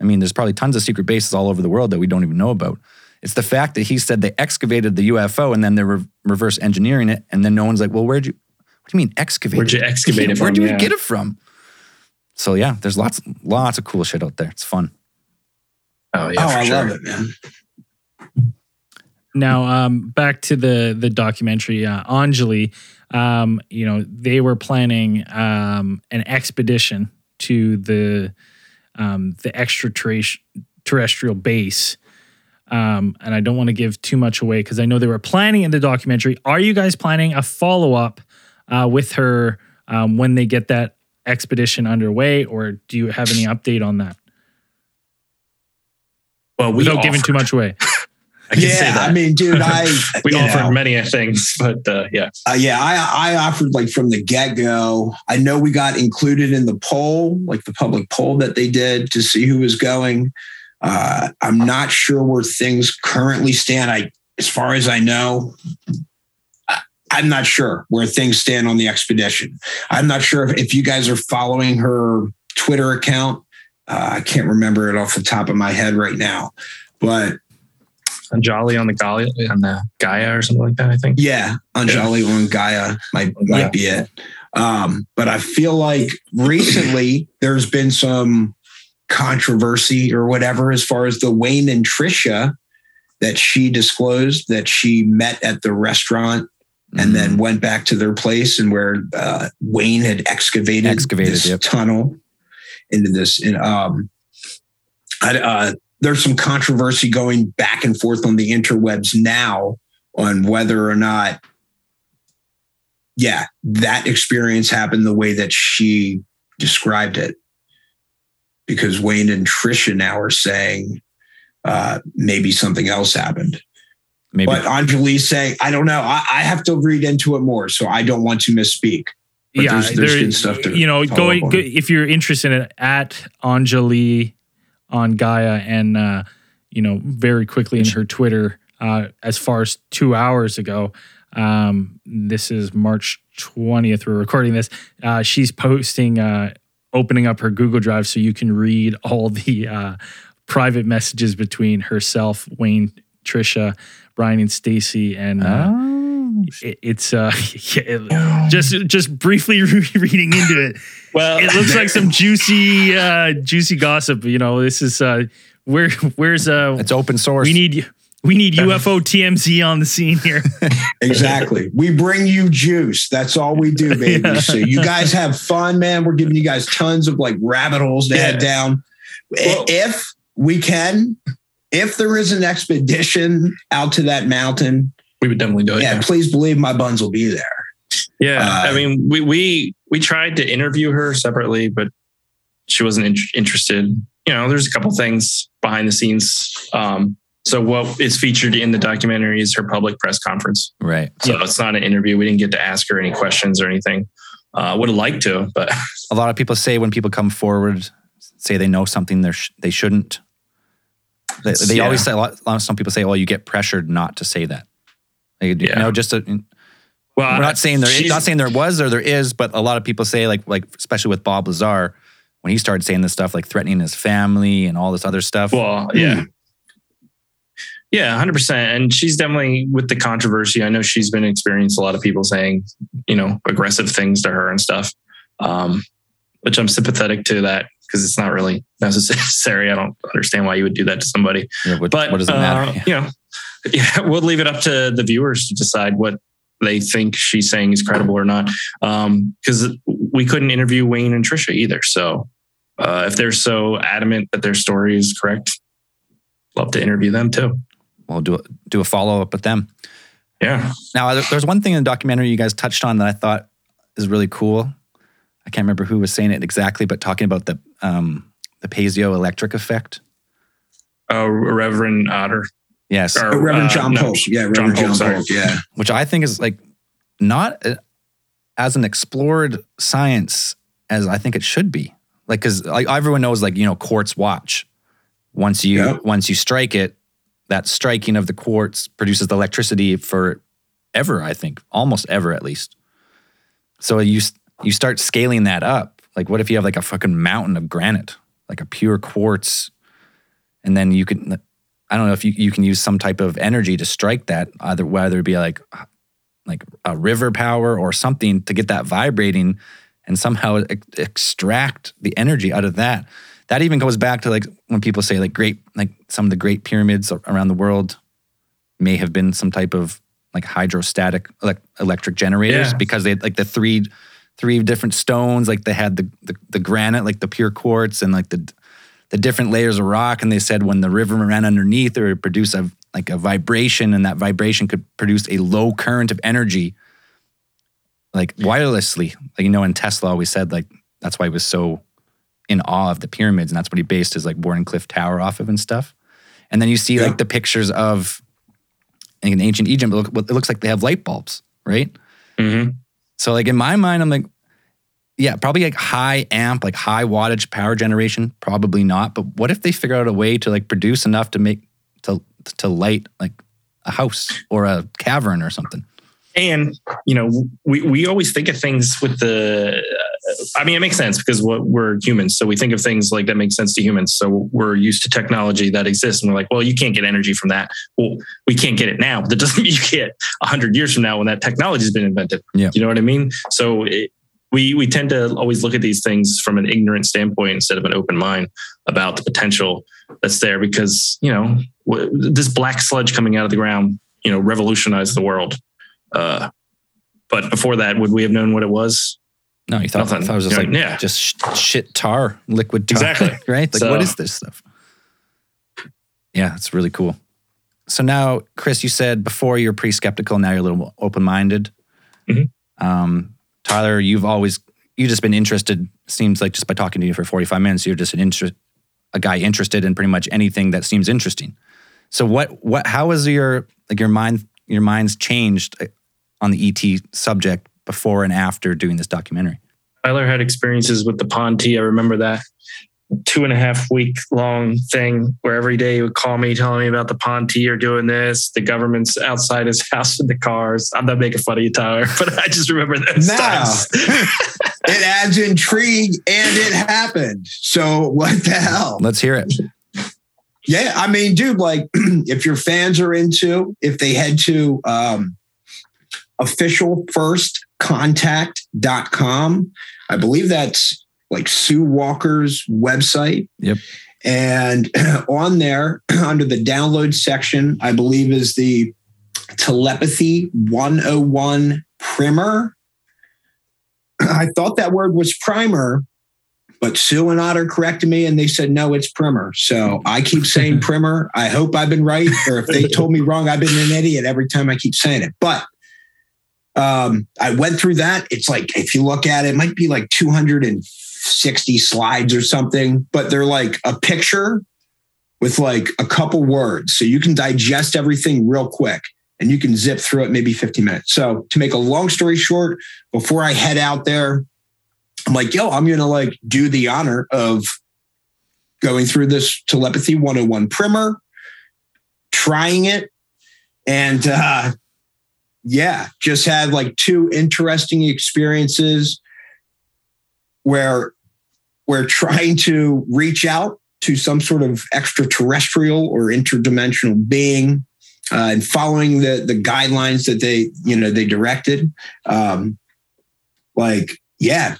I mean, there's probably tons of secret bases all over the world that we don't even know about. It's the fact that he said they excavated the UFO and then they're re- reverse engineering it, and then no one's like, well, where'd you? What do you mean excavate? Where'd you excavate (laughs) it Where'd from? you Yeah. get it from? So yeah, there's lots lots of cool shit out there. It's fun. Oh yeah, oh, for I sure. love it, man. Now, um, back to the the documentary, uh, Anjali. Um, you know, they were planning um, an expedition to the um, the extraterrestrial base. Um, and I don't want to give too much away because I know they were planning in the documentary. Are you guys planning a follow up uh, with her um, when they get that expedition underway, or do you have any update on that? Well, we Without giving offered- too much away. (laughs) I can say Yeah, that. I mean, dude, (laughs) I we offered know, many things, (laughs) but uh, yeah, uh, yeah, I I offered like from the get go. I know we got included in the poll, like the public poll that they did to see who was going. Uh, I'm not sure where things currently stand. I, as far as I know, I, I'm not sure where things stand on the expedition. I'm not sure if, if you guys are following her Twitter account. Uh, I can't remember it off the top of my head right now, but Anjali on the Gaia on the Gaia or something like that. I think. Yeah, Anjali on Gaia might, might Yeah. be it. Um, but I feel like recently (coughs) there's been some controversy or whatever as far as the Wayne and Trisha that she disclosed that she met at the restaurant and then went back to their place and where uh, Wayne had excavated, Excavated, this yep. tunnel into this. And, um, I, uh, there's some controversy going back and forth on the interwebs now on whether or not, yeah, that experience happened the way that she described it. Because Wayne and Trisha now are saying uh, maybe something else happened. Maybe But Anjali's saying, I don't know. I, I have to read into it more, so I don't want to misspeak. But yeah, there's- there's there- good stuff to you know, going go, if you're interested in it, at Anjali on Gaia and uh, you know very quickly in her Twitter uh, as far as two hours ago. Um, this is March 20th. We're recording this. Uh, she's posting, uh, opening up her Google Drive so you can read all the uh, private messages between herself, Wayne, Trisha, Brian, and Stacy, and uh, Oh. it, it's uh, (laughs) yeah, it- just just briefly (laughs) reading into it. Well, It looks like some (laughs) juicy, uh, juicy gossip. You know, this is uh, where where's uh, it's open source. we need we need UFO TMZ on the scene here. Exactly. we bring you juice. That's all we do, baby. Yeah. So you guys have fun, man. We're giving you guys tons of like rabbit holes to head down. Well- if we can, if there is an expedition out to that mountain, we would definitely do it. yeah, yeah. please believe my buns will be there. Yeah, Uh, I mean, we we we tried to interview her separately, but she wasn't in- interested. You know, there's a couple things behind the scenes. Um, so what is featured in the documentary is her public press conference. right. So it's not an interview. We didn't get to ask her any questions or anything. Uh, would have liked to, but A lot of people say when people come forward, say they know something they sh- they shouldn't. They, they Yeah. always say a lot. Some people say, "Well, you get pressured not to say that." Like, You know, just well, we're not saying there not saying there was or there is, but a lot of people say like like especially with Bob Lazar when he started saying this stuff like threatening his family and all this other stuff. Well, yeah. Yeah, 100%. And she's definitely with the controversy. I know she's been experiencing a lot of people saying, you know, aggressive things to her and stuff, um, which I'm sympathetic to that because it's not really (laughs) necessary. I don't understand why you would do that to somebody. Yeah, what, But, what does it uh, you know, (laughs) yeah, we'll leave it up to the viewers to decide what they think she's saying is credible or not. Because we couldn't interview Wayne and Trisha either. So uh, if they're so adamant that their story is correct, love to interview them too. We'll do a, do a follow up with them. Yeah. Now, there's one thing in the documentary you guys touched on that I thought is really cool. I can't remember who was saying it exactly, but talking about the um, the piezoelectric effect. Oh, Reverend Otter. Yes, Or, Reverend uh, John no, Yeah, Reverend John, Polk, sorry. Polk. Yeah. which I think is like not uh, as an explored science as I think it should be. Like, because like everyone knows, like you know, quartz watch. Once you Yep. once you strike it, that striking of the quartz produces the electricity for ever. I think almost ever at least. So you you start scaling that up. Like, what if you have like a fucking mountain of granite, like a pure quartz, and then you can. I don't know if you, you can use some type of energy to strike that, either whether it be like like a river power or something to get that vibrating and somehow ex- extract the energy out of that. That even goes back to like when people say like great like some of the great pyramids around the world may have been some type of like hydrostatic elec- electric generators Yeah. because they like the three three different stones like they had the, the the granite like the pure quartz and like the the different layers of rock. And they said when the river ran underneath it would produce a like a vibration and that vibration could produce a low current of energy like wirelessly. Like you know and tesla always said like that's why he was so in awe of the pyramids. And that's what he based his like Cliff tower off of and stuff. And then you see Yeah. like the pictures of in ancient egypt it, it looks like they have light bulbs right? Mm-hmm. So like in my mind, I'm like, yeah, probably like high amp, like high wattage power generation, probably not. But what if they figure out a way to like produce enough to make to to light like a house or a cavern or something? and you know we we always think of things with the i mean it makes sense because what we're humans. So we think of things like that make sense to humans. So we're used to technology that exists. And we're like well you can't get energy from that. Well we can't get it now but that doesn't (laughs) mean you get 100 years from now when that technology has been invented. Yeah. you know what i mean? So it, we we tend to always look at these things from an ignorant standpoint instead of an open mind about the potential that's there because you know w- this black sludge coming out of the ground you know revolutionized the world. Uh, but before that, would we have known what it was? No, you thought, Nothing. it was just like yeah. just sh- shit tar, liquid tar, Exactly. (laughs) right? Like So- what is this stuff? Yeah, it's really cool. so now, Chris, you said before you're pretty skeptical. Now you're a little open minded. Mhm. Um, Tyler, you've always you just been interested. Seems like just by talking to you for 45 minutes, you're just an interest, a guy interested in pretty much anything that seems interesting. So what what how has your like your mind your mind's changed uh, on the ET subject before and after doing this documentary? Tyler had experiences with the Ponte. I remember that two and a half week long thing where every day he would call me telling me about the Ponte or doing this. The government's outside his (laughs) house with the cars. I'm not making fun of you, Tyler, (laughs) but I just remember those Now. times. (laughs) It adds intrigue and it happened. So what the hell? Let's hear it. Yeah, I mean, dude, like (clears throat) if your fans are into, if they head to um, officialfirstcontact.com, I believe that's like Sue Walker's website. Yep. And (clears throat) on there, (clears throat) under the download section, I believe is the telepathy 101 primer. (clears throat) I thought that word was primer, but Sue and Otter corrected me and they said, no, it's primer. So I keep saying (laughs) primer. I hope I've been right. Or if they told me wrong, I've been an idiot every time I keep saying it. But um, I went through that. It's like, if you look at it, it might be like 260 slides or something, but they're like a picture with like a couple words. So you can digest everything real quick and you can zip through it maybe 50 minutes. So to make a long story short, before I head out there, I'm like, yo, I'm gonna like do the honor of going through this telepathy 101 primer, trying it, and uh yeah, just had like two interesting experiences where we're trying to reach out to some sort of extraterrestrial or interdimensional being uh, and following the the guidelines that they you know they directed um like yeah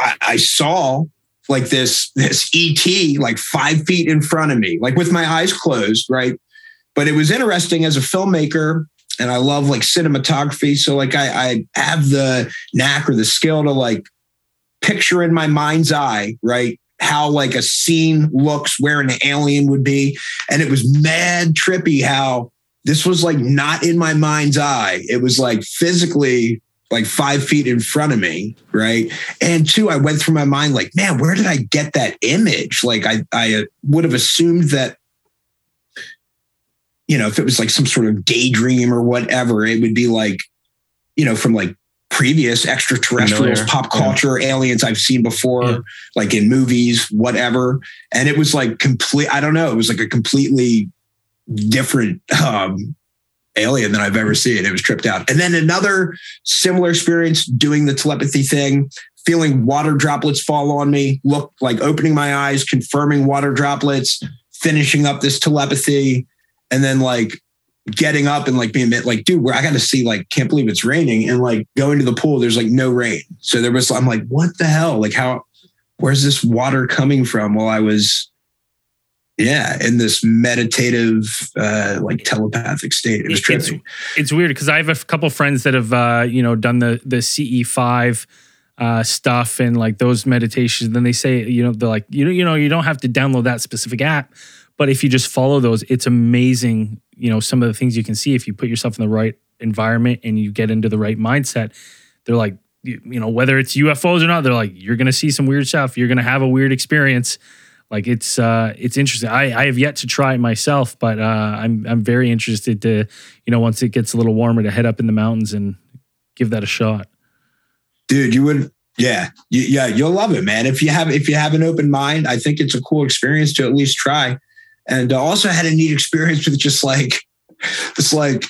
I, I saw like this this et like five feet in front of me like with my eyes closed right? But it was interesting as a filmmaker and i love like cinematography so like i i have the knack or the skill to like picture in my mind's eye right how like a scene looks where an alien would be and it was mad trippy how this was like not in my mind's eye it was like physically like five feet in front of me, right? And two, I went through my mind like, man, where did I get that image? Like, I I uh, would have assumed that, you know, if it was like some sort of daydream or whatever, it would be like, you know, from like previous extraterrestrials, Familiar, pop yeah. culture, aliens I've seen before, Yeah. like in movies, whatever. And it was like complete. I don't know. It was like a completely different um, alien than I've ever seen. It was tripped out. And then another similar experience doing the telepathy thing, feeling water droplets fall on me, look like opening my eyes, confirming water droplets, finishing up this telepathy, and then like getting up and like being like, dude, where I got to see, like, can't believe it's raining. And like going to the pool, there's like no rain. So there was, I'm like, what the hell? Like, how, where's this water coming from while I was, yeah, in this meditative, uh, like telepathic state. It was It's- trippy. it's weird because I have a couple friends that have uh, you know done the the CE five uh, stuff and like those meditations. Then they say you know they're like you know you know you don't have to download that specific app, but if you just follow those, it's amazing. You know some of the things you can see if you put yourself in the right environment and you get into the right mindset. They're like you, know whether it's UFOs or not, they're like you're gonna see some weird stuff. You're gonna have a weird experience. Like it's uh it's interesting. I, I have yet to try it myself, but uh I'm I'm very interested to, you know, once it gets a little warmer to head up in the mountains and give that a shot. dude you would yeah you, yeah you'll love it man if you have if you have an open mind i think it's a cool experience to at least try and uh, also had a neat experience with just like this like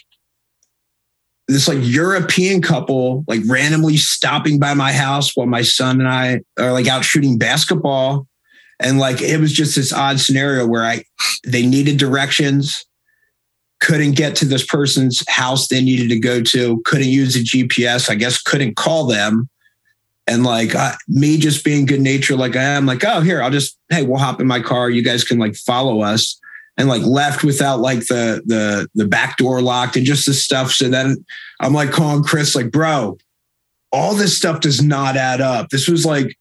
this like european couple like randomly stopping by my house while my son and i are like out shooting basketball and like it was just this odd scenario where i they needed directions couldn't get to this person's house they needed to go to, couldn't use a GPS, I guess couldn't call them. And like uh, me just being good natured like I am, like, oh, here, I'll just, hey, we'll hop in my car. You guys can like follow us. And like left without like the the the back door locked and just this stuff. So then I'm like calling Chris, like, bro, all this stuff does not add up. This was like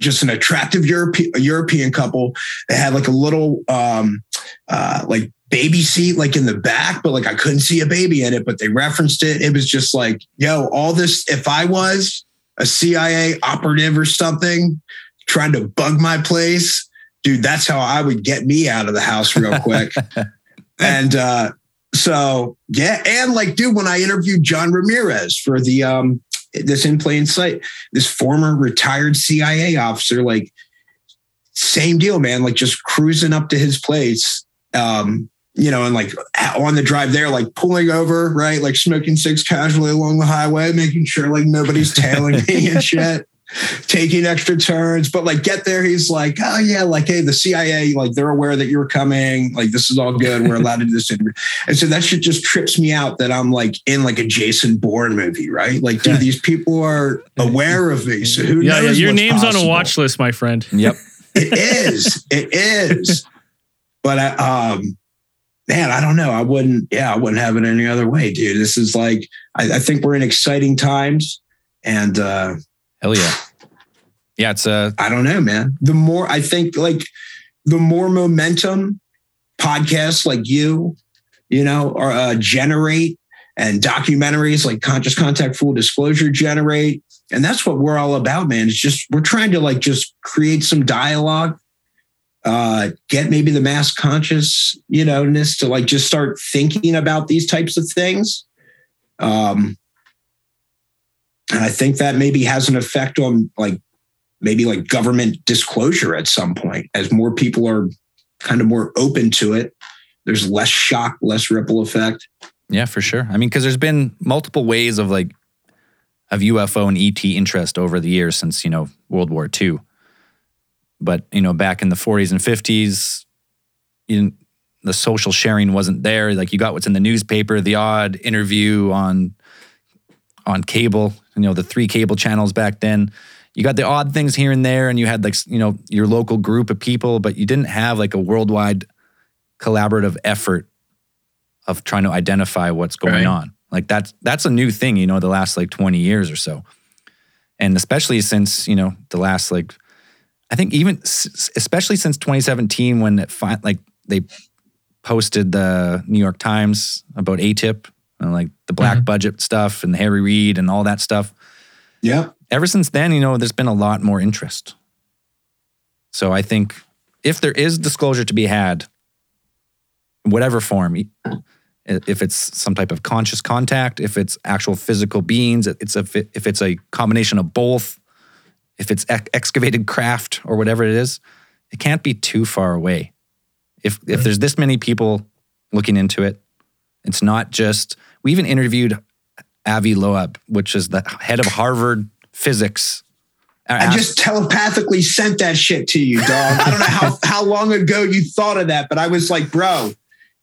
just an attractive European European couple. They had like a little um uh, like baby seat like in the back, but like I couldn't see a baby in it, but they referenced it. It was just like, yo, all this, if I was a CIA operative or something trying to bug my place, dude, that's how I would get me out of the house real quick. (laughs) and uh so yeah, and like, dude, when I interviewed John Ramirez for the um this in plain sight, this former retired CIA officer, like same deal, man. Like just cruising up to his place, um, you know, and like on the drive there, like pulling over, right, like smoking six casually along the highway, making sure like nobody's tailing me and (laughs) shit taking extra turns. But like get there, he's like, oh yeah, like hey, the CIA, like they're aware that you're coming. Like this is all good. We're allowed to do this (laughs) interview. And so that shit just trips me out that I'm like in like a Jason Bourne movie, right? Like, dude, yeah. these people are aware of me. So who yeah, knows? Yeah, your name's possible. on a watch list, my friend. Yep. it is. It is. (laughs) But I, um, man, I don't know. I wouldn't, yeah, I wouldn't have it any other way, dude. This is like, I, I think we're in exciting times. And uh Hell yeah. Yeah, it's uh I don't know, man. The more I think like the more momentum podcasts like you, you know, or uh, generate and documentaries like conscious contact full disclosure generate. And that's what we're all about, man. It's just we're trying to like just create some dialogue, uh, get maybe the mass conscious, you know, ness to like just start thinking about these types of things. Um, and I think that maybe has an effect on like maybe like government disclosure at some point as more people are kind of more open to it. There's less shock, less ripple effect. Yeah, for sure. I mean, because there's been multiple ways of like of UFO and ET interest over the years since you know World War II. But you know, back in the 40s and 50s, you, the social sharing wasn't there. Like you got what's in the newspaper, the odd interview on on cable, you know, the three cable channels back then. You got the odd things here and there, and you had like, you know, your local group of people, but you didn't have like a worldwide collaborative effort of trying to identify what's going right. on. Like that's that's a new thing, you know, the last like 20 years or so. And especially since, you know, the last like I think even especially since 2017 when it fi- like they posted the New York Times about AATIP and like the black mm-hmm. budget stuff and Harry Reid and all that stuff. Yeah. Ever since then, you know, there's been a lot more interest. So I think if there is disclosure to be had, whatever form, if it's some type of conscious contact, if it's actual physical beings, it's a, if it's a combination of both, if it's excavated craft or whatever it is, it can't be too far away. If if there's this many people looking into it, it's not just we even interviewed Avi Loeb, which is the head of Harvard physics. I just telepathically sent that shit to you, dog. I don't know how, (laughs) how long ago you thought of that, but I was like, bro,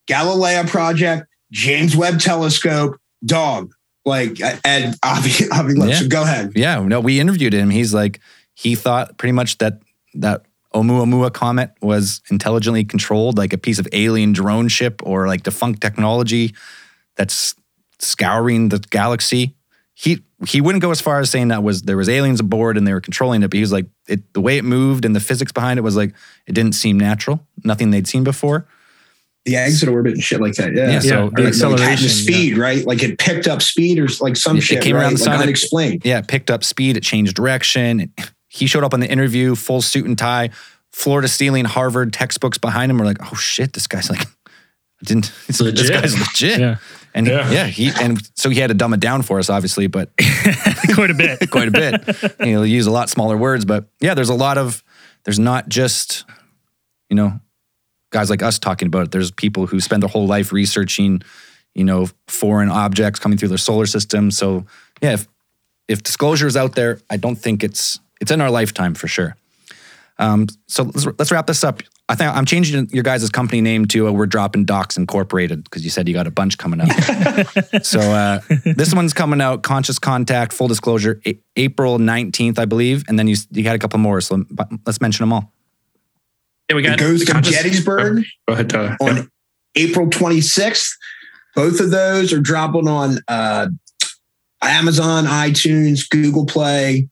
Galileo Project, James Webb Telescope, dog. Like, Ed Avi, Avi. Yeah. Go ahead. Yeah, no, we interviewed him. He's like, he thought pretty much that that Oumuamua comet was intelligently controlled, like a piece of alien drone ship or like defunct technology that's scouring the galaxy. He he wouldn't go as far as saying that was there was aliens aboard and they were controlling it, but he was like it, the way it moved and the physics behind it was like it didn't seem natural, nothing they'd seen before. The exit orbit and shit like that. Yeah. yeah so the acceleration, like the speed, yeah. right? Like it picked up speed or like some it, shit. It came right? around the sun. Like unexplained. Yeah, it picked up speed. It changed direction. He showed up on the interview, full suit and tie, floor to ceiling Harvard textbooks behind him. We're like, oh shit, this guy's like, (laughs) didn't. This guy's legit. Yeah. And yeah. He, yeah, he and so he had to dumb it down for us, obviously, but (laughs) quite a bit, (laughs) quite a bit. He'll use a lot smaller words, but yeah, there's a lot of there's not just you know guys like us talking about it. There's people who spend their whole life researching, you know, foreign objects coming through their solar system. So yeah, if if disclosure is out there, I don't think it's it's in our lifetime for sure. Um, so let's, let's wrap this up. I think I'm changing your guys' company name to uh, We're Dropping Docs Incorporated because you said you got a bunch coming up. (laughs) so uh, this one's coming out, Conscious Contact, full disclosure, a- April 19th, I believe. And then you, you had a couple more. So let's mention them all. Yeah, we got it Ghost of Gettysburg Go ahead, on yeah. April 26th. Both of those are dropping on uh, Amazon, iTunes, Google Play,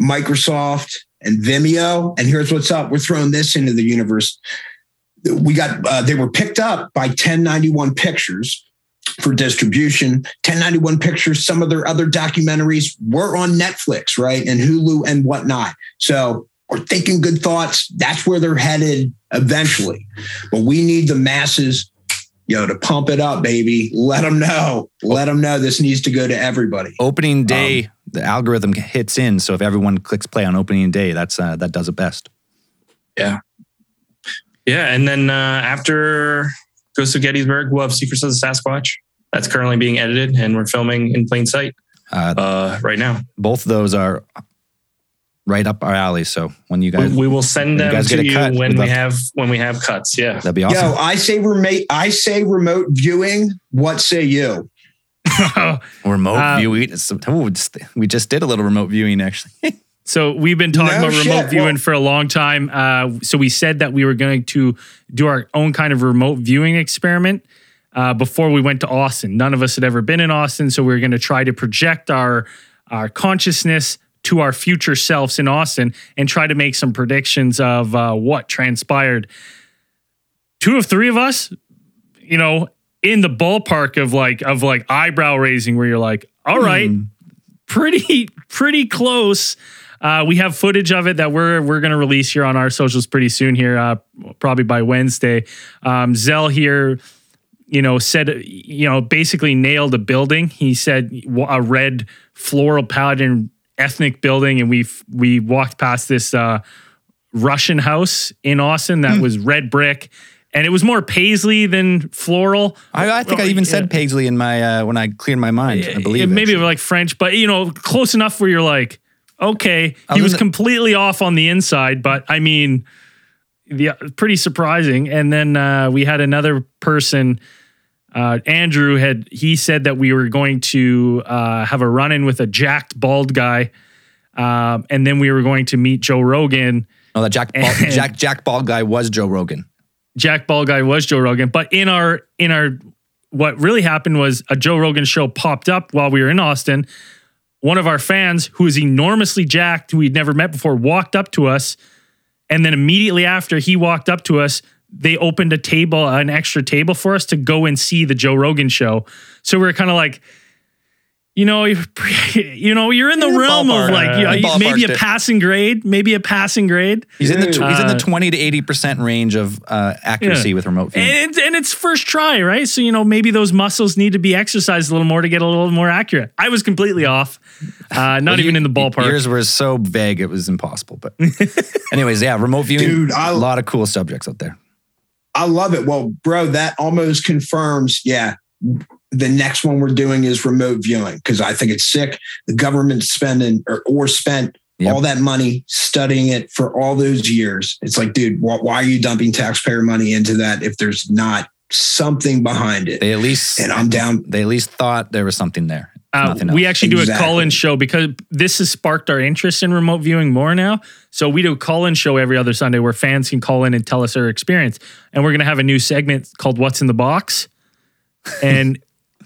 Microsoft, and Vimeo. And here's what's up we're throwing this into the universe. we got uh, they were picked up by 1091 Pictures for distribution. 1091 Pictures, some of their other documentaries were on Netflix, right, and Hulu and whatnot. So we're thinking good thoughts. That's where they're headed eventually. But we need the masses, you know, to pump it up, baby. Let them know. Let them know this needs to go to everybody. Opening day, um, the algorithm hits in. So if everyone clicks play on opening day, that's uh, that does it best. Yeah. Yeah, and then uh, after Ghost of Gettysburg, we'll have Secrets of the Sasquatch. That's currently being edited, and we're filming in plain sight uh, uh, right now. Both of those are right up our alley. So when you guys, we, we will send them you to you cut, when we have when we have cuts. Yeah, that'd be awesome. Yo, I say remote. I say remote viewing. What say you? (laughs) remote uh, viewing. we just did a little remote viewing actually. (laughs) So we've been talking no about shit. remote viewing well, for a long time. Uh, so we said that we were going to do our own kind of remote viewing experiment uh, before we went to Austin. None of us had ever been in Austin, so we were going to try to project our our consciousness to our future selves in Austin and try to make some predictions of uh, what transpired. Two of three of us, you know, in the ballpark of like of like eyebrow raising, where you're like, all right, mm. pretty pretty close. Uh, we have footage of it that we're we're going to release here on our socials pretty soon here, uh, probably by Wednesday. Um, Zell here, you know, said you know basically nailed a building. He said a red floral pattern ethnic building, and we we walked past this uh, Russian house in Austin that mm. was red brick. And it was more paisley than floral. I, I think well, I even yeah. said paisley in my uh, when I cleared my mind. I believe maybe like French, but you know, close enough where you're like, okay, he was completely off on the inside, but I mean, yeah, pretty surprising. And then uh, we had another person. Uh, Andrew had he said that we were going to uh, have a run in with a jacked bald guy, um, and then we were going to meet Joe Rogan. No, that Jack bald, Jack Jack bald guy was Joe Rogan. Jack bald guy was Joe Rogan, but in our in our what really happened was a Joe Rogan show popped up while we were in Austin one of our fans who is enormously jacked, who we'd never met before, walked up to us. And then immediately after he walked up to us, they opened a table, an extra table for us to go and see the Joe Rogan show. So we are kind of like, you know, (laughs) you know, you're in the realm of like uh, maybe a passing grade, maybe a passing grade. He's in the tw- uh, he's in the uh, twenty to eighty percent range of uh, accuracy yeah. with remote viewing, and, and, it's first try, right? So you know, maybe those muscles need to be exercised a little more to get a little more accurate. I was completely off, uh, not well, even you, in the ballpark. Yours were so vague, it was impossible. But (laughs) anyways, yeah, remote viewing, dude, I, a lot of cool subjects out there. I love it. Well, bro, that almost confirms, yeah the next one we're doing is remote viewing because I think it's sick. The government spending or, or spent yep. all that money studying it for all those years. It's like, dude, why, why, are you dumping taxpayer money into that if there's not something behind it? They at least and I'm down. They at least thought there was something there. Uh, we actually do exactly. a call-in show because this has sparked our interest in remote viewing more now. So we do a call-in show every other Sunday where fans can call in and tell us their experience. And we're going to have a new segment called "What's in the Box," (laughs) and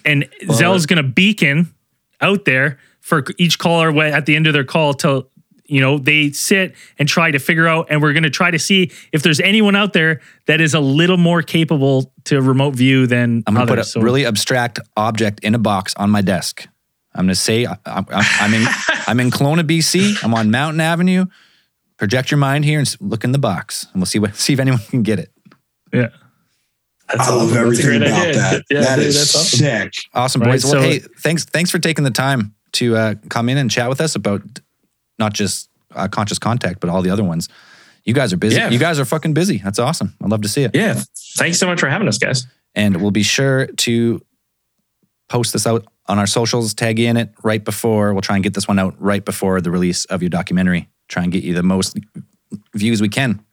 and well, Zell's going to beacon out there for each caller at the end of their call to you know they sit and try to figure out and we're going to try to see if there's anyone out there that is a little more capable to remote view than i'm going to put a so, really abstract object in a box on my desk i'm going to say I, am in i'm in Kelowna bc i'm on mountain avenue project your mind here and look in the box and we'll see what see if anyone can get it yeah that's I love everything about idea. that. Yeah, that dude, is awesome. sick. Awesome, boys. Right, well, so, hey, thanks thanks for taking the time to uh, come in and chat with us about not just uh, conscious contact, but all the other ones. You guys are busy. Yeah. You guys are fucking busy. That's awesome. I'd love to see it. Yeah. Thanks so much for having us, guys. And we'll be sure to post this out on our socials, tag you in it right before. We'll try and get this one out right before the release of your documentary. Try and get you the most views we can.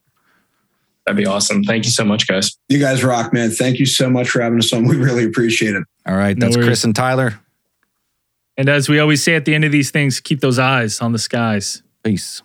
That'd be awesome. Thank you so much, guys. You guys rock, man. Thank you so much for having us on. We really appreciate it. All right. That's no Chris and Tyler. And as we always say at the end of these things, keep those eyes on the skies. Peace.